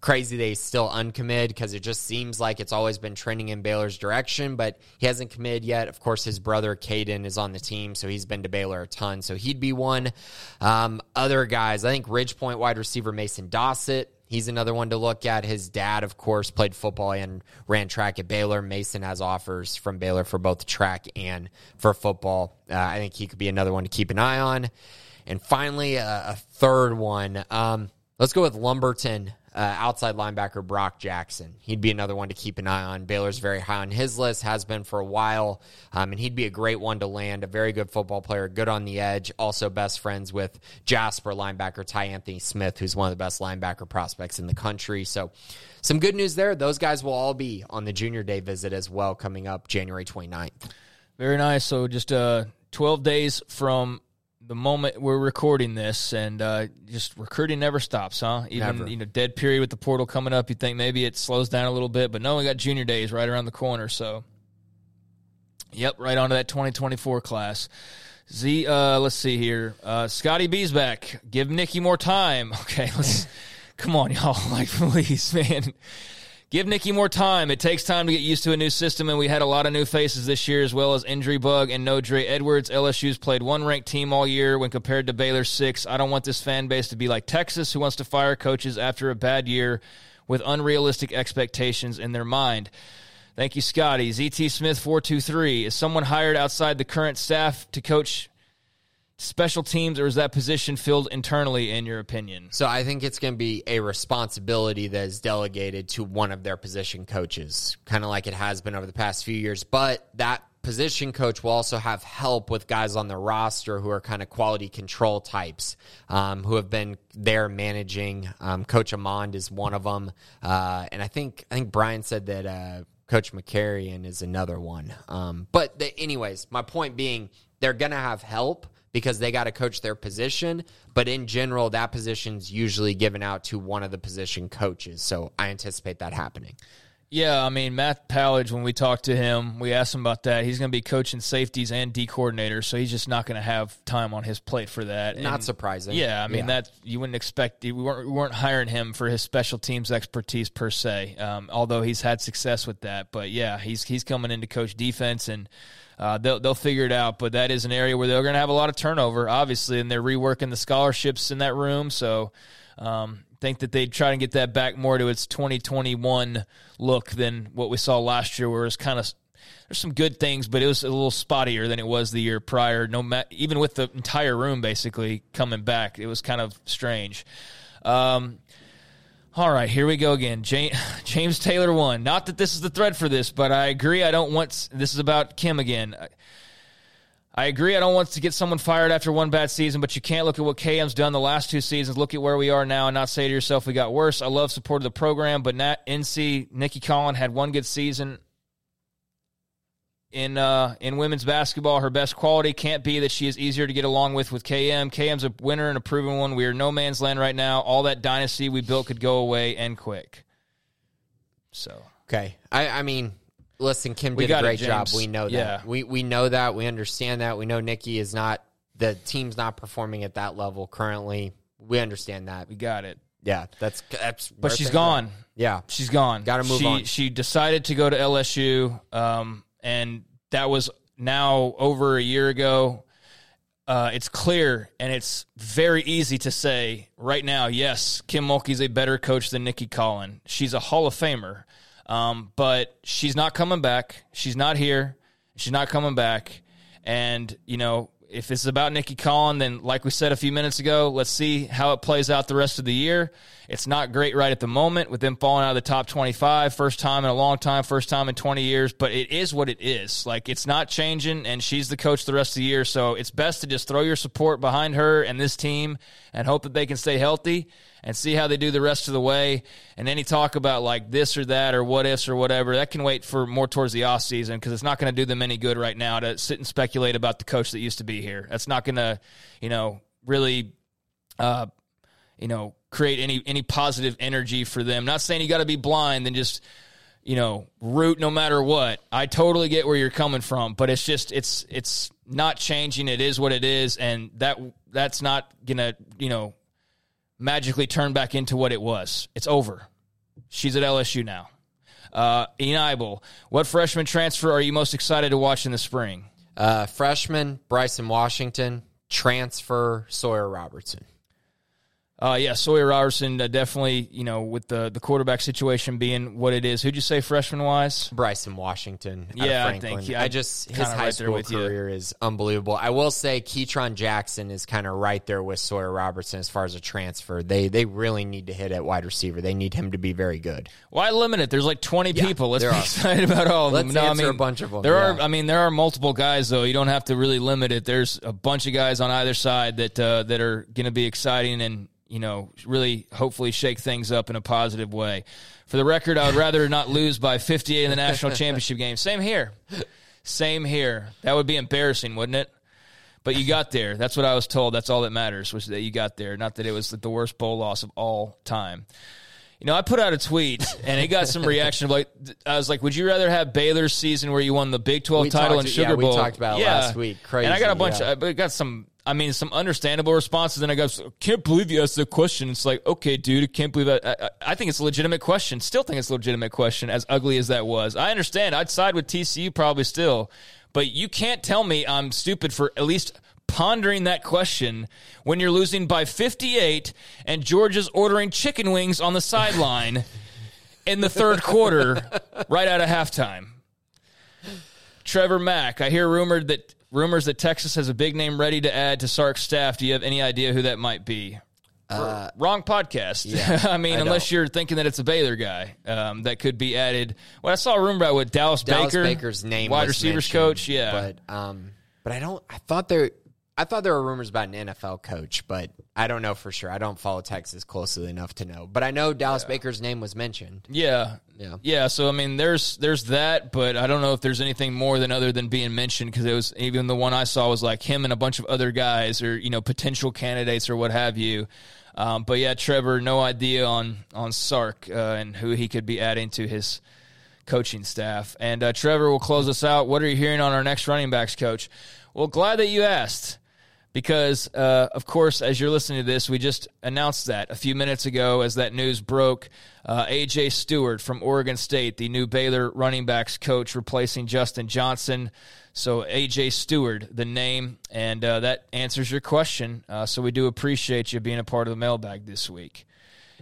crazy they still uncommitted because it just seems like it's always been trending in Baylor's direction, but he hasn't committed yet. Of course, his brother Caden is on the team, so he's been to Baylor a ton, so he'd be one. Um, other guys, I think Ridgepoint wide receiver Mason Dossett. He's another one to look at. His dad, of course, played football and ran track at Baylor. Mason has offers from Baylor for both track and for football. Uh, I think he could be another one to keep an eye on. And finally, uh, a third one. Um, let's go with Lumberton uh, outside linebacker Brock Jackson. He'd be another one to keep an eye on. Baylor's very high on his list, has been for a while, um, and he'd be a great one to land. A very good football player, good on the edge. Also, best friends with Jasper linebacker Ty Anthony Smith, who's one of the best linebacker prospects in the country. So, some good news there. Those guys will all be on the junior day visit as well, coming up January 29th. Very nice. So, just uh, 12 days from the moment we're recording this, and uh, just recruiting never stops, huh? Even never. you know, dead period with the portal coming up, you think maybe it slows down a little bit, but no, we got junior days right around the corner. So, yep, right onto that 2024 class. Z, uh, let's see here. Uh, Scotty B's back. Give Nicki more time. Okay, let's come on, y'all. Like, please, man. Give Nicki more time. It takes time to get used to a new system, and we had a lot of new faces this year, as well as injury bug and no Dre Edwards. LSU's played one ranked team all year when compared to Baylor's six. I don't want this fan base to be like Texas, who wants to fire coaches after a bad year with unrealistic expectations in their mind. Thank you, Scotty. ZT Smith 423. Is someone hired outside the current staff to coach special teams, or is that position filled internally, in your opinion? So I think it's going to be a responsibility that is delegated to one of their position coaches, kind of like it has been over the past few years. But that position coach will also have help with guys on the roster who are kind of quality control types um, who have been there managing. Um, coach Amond is one of them, uh, and I think I think Brian said that uh, Coach McCarrion is another one. Um, but the, anyways, my point being they're going to have help because they got to coach their position. But in general, that position's usually given out to one of the position coaches. So I anticipate that happening. Yeah, I mean Matt Powledge. When we talked to him, we asked him about that. He's going to be coaching safeties and D coordinators, so he's just not going to have time on his plate for that. Not And, surprising. Yeah, I mean Yeah. that you wouldn't expect. We weren't, we weren't hiring him for his special teams expertise per se. Um, although he's had success with that, but yeah, he's he's coming in to coach defense and. Uh, they'll they'll figure it out, but that is an area where they're going to have a lot of turnover, obviously, and they're reworking the scholarships in that room. So, um, think that they'd try and get that back more to its 2021 look than what we saw last year, where it was kind of there's some good things, but it was a little spottier than it was the year prior. No, even with the entire room basically coming back, it was kind of strange. Um, all right, here we go again. James, Taylor won. Not that this is the thread for this, but I agree. I don't want this is about Kim again. I, agree. I don't want to get someone fired after one bad season, but you can't look at what KM's done the last two seasons. Look at where we are now and not say to yourself we got worse. I love support of the program, but NC Nicki Collen had one good season in uh, in women's basketball. Her best quality can't be that she is easier to get along with with KM. KM's a winner and a proven one. We are no man's land right now. All that dynasty we built could go away and quick. So Okay. I, I mean, listen, Kim We did a got it, great job. We know that. Yeah. We we know that. We understand that. We know Nicki is not the team's not performing at that level currently. We understand that. we got it. Yeah, that's that's. But she's gone. Yeah. She's gone. Gotta move she, on. She decided to go to LSU, um, and that was now over a year ago. Uh, it's clear and it's very easy to say right now, yes, Kim Mulkey's a better coach than Nicki Collen. She's a Hall of Famer, um, but she's not coming back. She's not here. She's not coming back. And, you know, if it's about Nicki Collen, then like we said a few minutes ago, let's see how it plays out the rest of the year. It's not great right at the moment with them falling out of the top 25, first time in a long time, first time in 20 years, but it is what it is. Like it's not changing and she's the coach the rest of the year, so it's best to just throw your support behind her and this team and hope that they can stay healthy and see how they do the rest of the way. And any talk about like this or that or what ifs or whatever, that can wait for more towards the off season because it's not going to do them any good right now to sit and speculate about the coach that used to be here. That's not going to, you know, really, uh, you know, create any any positive energy for them. Not saying you got to be blind and just you know root no matter what. I totally get where you're coming from, but it's just it's it's not changing. It is what it is, and that that's not gonna you know magically turn back into what it was. It's over. She's at LSU now. Uh, Eibel, what freshman transfer are you most excited to watch in the spring? Uh, freshman Bryson Washington transfer Sawyer Robertson. Uh, yeah, Sawyer Robertson uh, definitely, you know, with the the quarterback situation being what it is. Who'd you say freshman wise? Bryson Washington. Yeah, I Franklin. think, yeah, I just his high right school with you. career is unbelievable. I will say Ketron Jackson is kind of right there with Sawyer Robertson as far as a transfer. They they really need to hit at wide receiver. They need him to be very good. Why limit it? There's like 20 people. Let's be are. excited about all of Let's them. No, I mean, a bunch of them, There are. I mean, there are multiple guys though. You don't have to really limit it. There's a bunch of guys on either side that uh, that are going to be exciting and you know really hopefully shake things up in a positive way. For the record, I would rather not lose by 58 in the national championship game. Same here. Same here. That would be embarrassing, wouldn't it? But you got there. That's what I was told. That's all that matters was that you got there. Not that it was the worst bowl loss of all time. You know, I put out a tweet and it got some reaction. Of like, I was like, "Would you rather have Baylor's season where you won the Big Twelve We title talked- and Sugar yeah, we Bowl?" talked about it last week. Crazy. And I got a bunch. yeah. Of, I got some. I mean, some understandable responses. And I go, "Can't believe you asked the question." It's like, okay, dude, I can't believe that. I, I I think it's a legitimate question. Still think it's a legitimate question. As ugly as that was, I understand. I'd side with TCU probably still, but you can't tell me I'm stupid for at least pondering that question when you're losing by 58 and Georgia's ordering chicken wings on the sideline in the third quarter right out of halftime. Trevor Mack, I hear rumored that rumors that Texas has a big name ready to add to Sark's staff. Do you have any idea who that might be? R- Wrong podcast. I mean, Uh, I unless you're thinking that it's a Baylor guy um, that could be added. Well, I saw a rumor about what Dallas, Dallas Baker, Baker's name wide receivers coach. Yeah, but um, but I don't. I thought there I thought there were rumors about an NFL coach, but I don't know for sure. I don't follow Texas closely enough to know. But I know Dallas yeah. Baker's name was mentioned. Yeah. Yeah. Yeah, so I mean there's there's that, but I don't know if there's anything more than other than being mentioned because it was even the one I saw was like him and a bunch of other guys or you know potential candidates or what have you. Um, but yeah, Trevor, no idea on on Sark uh, and who he could be adding to his coaching staff. And uh, Trevor will close us out. What are you hearing on our next running backs coach? Well, glad that you asked because, uh, of course, as you're listening to this, we just announced that a few minutes ago as that news broke. Uh, AJ Stewart from Oregon State, the new Baylor running backs coach, replacing Justin Johnson. So, AJ Stewart, the name, and uh, that answers your question. Uh, so, we do appreciate you being a part of the mailbag this week.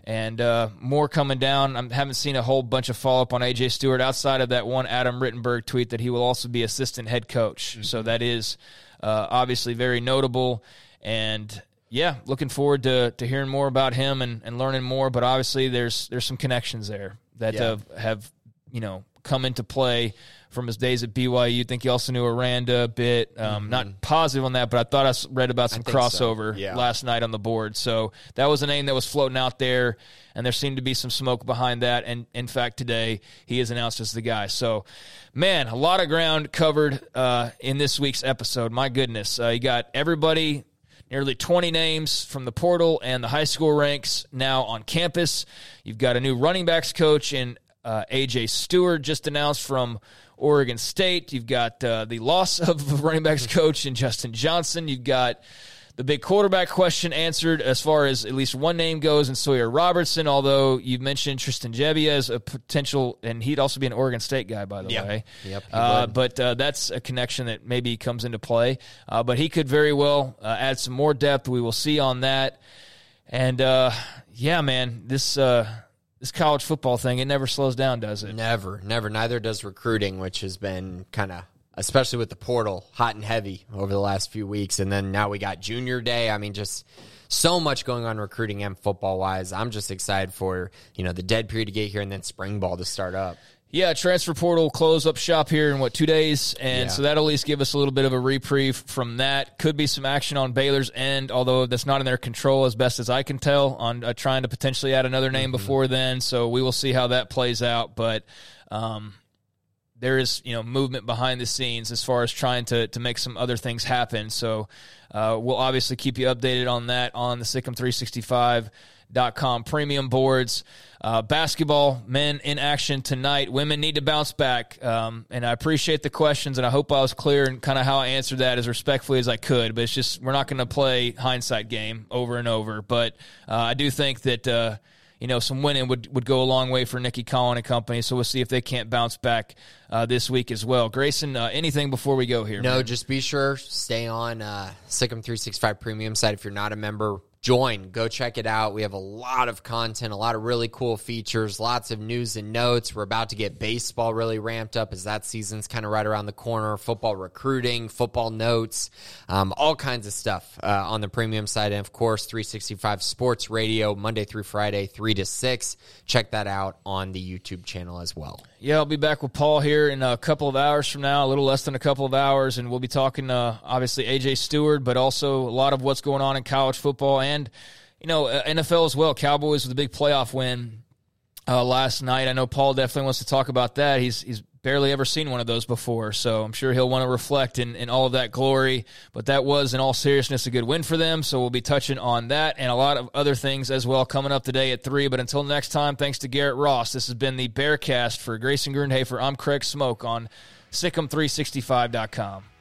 And uh, more coming down. I haven't seen a whole bunch of follow up on AJ Stewart outside of that one Adam Rittenberg tweet that he will also be assistant head coach. Mm-hmm. So that is uh, obviously very notable. And yeah, looking forward to, to hearing more about him and, and learning more. But obviously, there's there's some connections there that yeah. have, have you know come into play from his days at BYU. I think he also knew Aranda a bit. Um, mm-hmm. Not positive on that, but I thought I read about some crossover so. yeah. last night on the board. So that was a name that was floating out there, and there seemed to be some smoke behind that. And in fact, today he is announced as the guy. So, man, a lot of ground covered uh, in this week's episode. My goodness, uh, you got everybody nearly 20 names from the portal and the high school ranks now on campus. You've got a new running backs coach in uh, AJ Stewart just announced from Oregon State. You've got uh, the loss of running backs coach in Justin Johnson. You've got the big quarterback question answered as far as at least one name goes in Sawyer Robertson, although you've mentioned Tristan Gebbia as a potential, and he'd also be an Oregon State guy, by the yep. way. Yep. Uh, but uh, that's a connection that maybe comes into play. Uh, but he could very well uh, add some more depth. We will see on that. And uh, yeah, man, this uh, this college football thing, it never slows down, does it? Never, never. Neither does recruiting, which has been kind of, especially with the portal, hot and heavy over the last few weeks. And then now we got junior day. I mean, just so much going on recruiting and football wise. I'm just excited for, you know, the dead period to get here and then spring ball to start up. Yeah, transfer portal close up shop here in what two days, and yeah. so that'll at least give us a little bit of a reprieve from that. Could be some action on Baylor's end, although that's not in their control as best as I can tell on uh, trying to potentially add another name mm-hmm. before then. So we will see how that plays out, but. Um, there is you know movement behind the scenes as far as trying to to make some other things happen. So uh, we'll obviously keep you updated on that on the SicEm 365 com premium boards. Uh, basketball, men in action tonight. Women need to bounce back. Um, and I appreciate the questions, and I hope I was clear in kind of how I answered that as respectfully as I could. But it's just, we're not going to play hindsight game over and over. But uh, I do think that. Uh, you know, some winning would, would go a long way for Nicki Collen and company. So we'll see if they can't bounce back uh, this week as well. Grayson, uh, anything before we go here? No, man? just be sure stay on uh, SicEm 365 Premium site if you're not a member join. Go check it out. We have a lot of content, a lot of really cool features, lots of news and notes. We're about to get baseball really ramped up as that season's kind of right around the corner. Football recruiting, football notes, um, all kinds of stuff uh, on the premium side. And of course, 365 Sports Radio, Monday through Friday, 3 to 6. Check that out on the YouTube channel as well. Yeah, I'll be back with Paul here in a couple of hours from now, a little less than a couple of hours, and we'll be talking, uh, obviously, AJ Stewart, but also a lot of what's going on in college football and, you know, uh, NFL as well. Cowboys with a big playoff win uh, last night. I know Paul definitely wants to talk about that. He's he's barely ever seen one of those before, so I'm sure he'll want to reflect in, in all of that glory. But that was, in all seriousness, a good win for them. So we'll be touching on that and a lot of other things as well coming up today at 3. But until next time, thanks to Garrett Ross. This has been the Bearcast for Grayson Grundhafer. I'm Craig Smoak on SicEm365.com.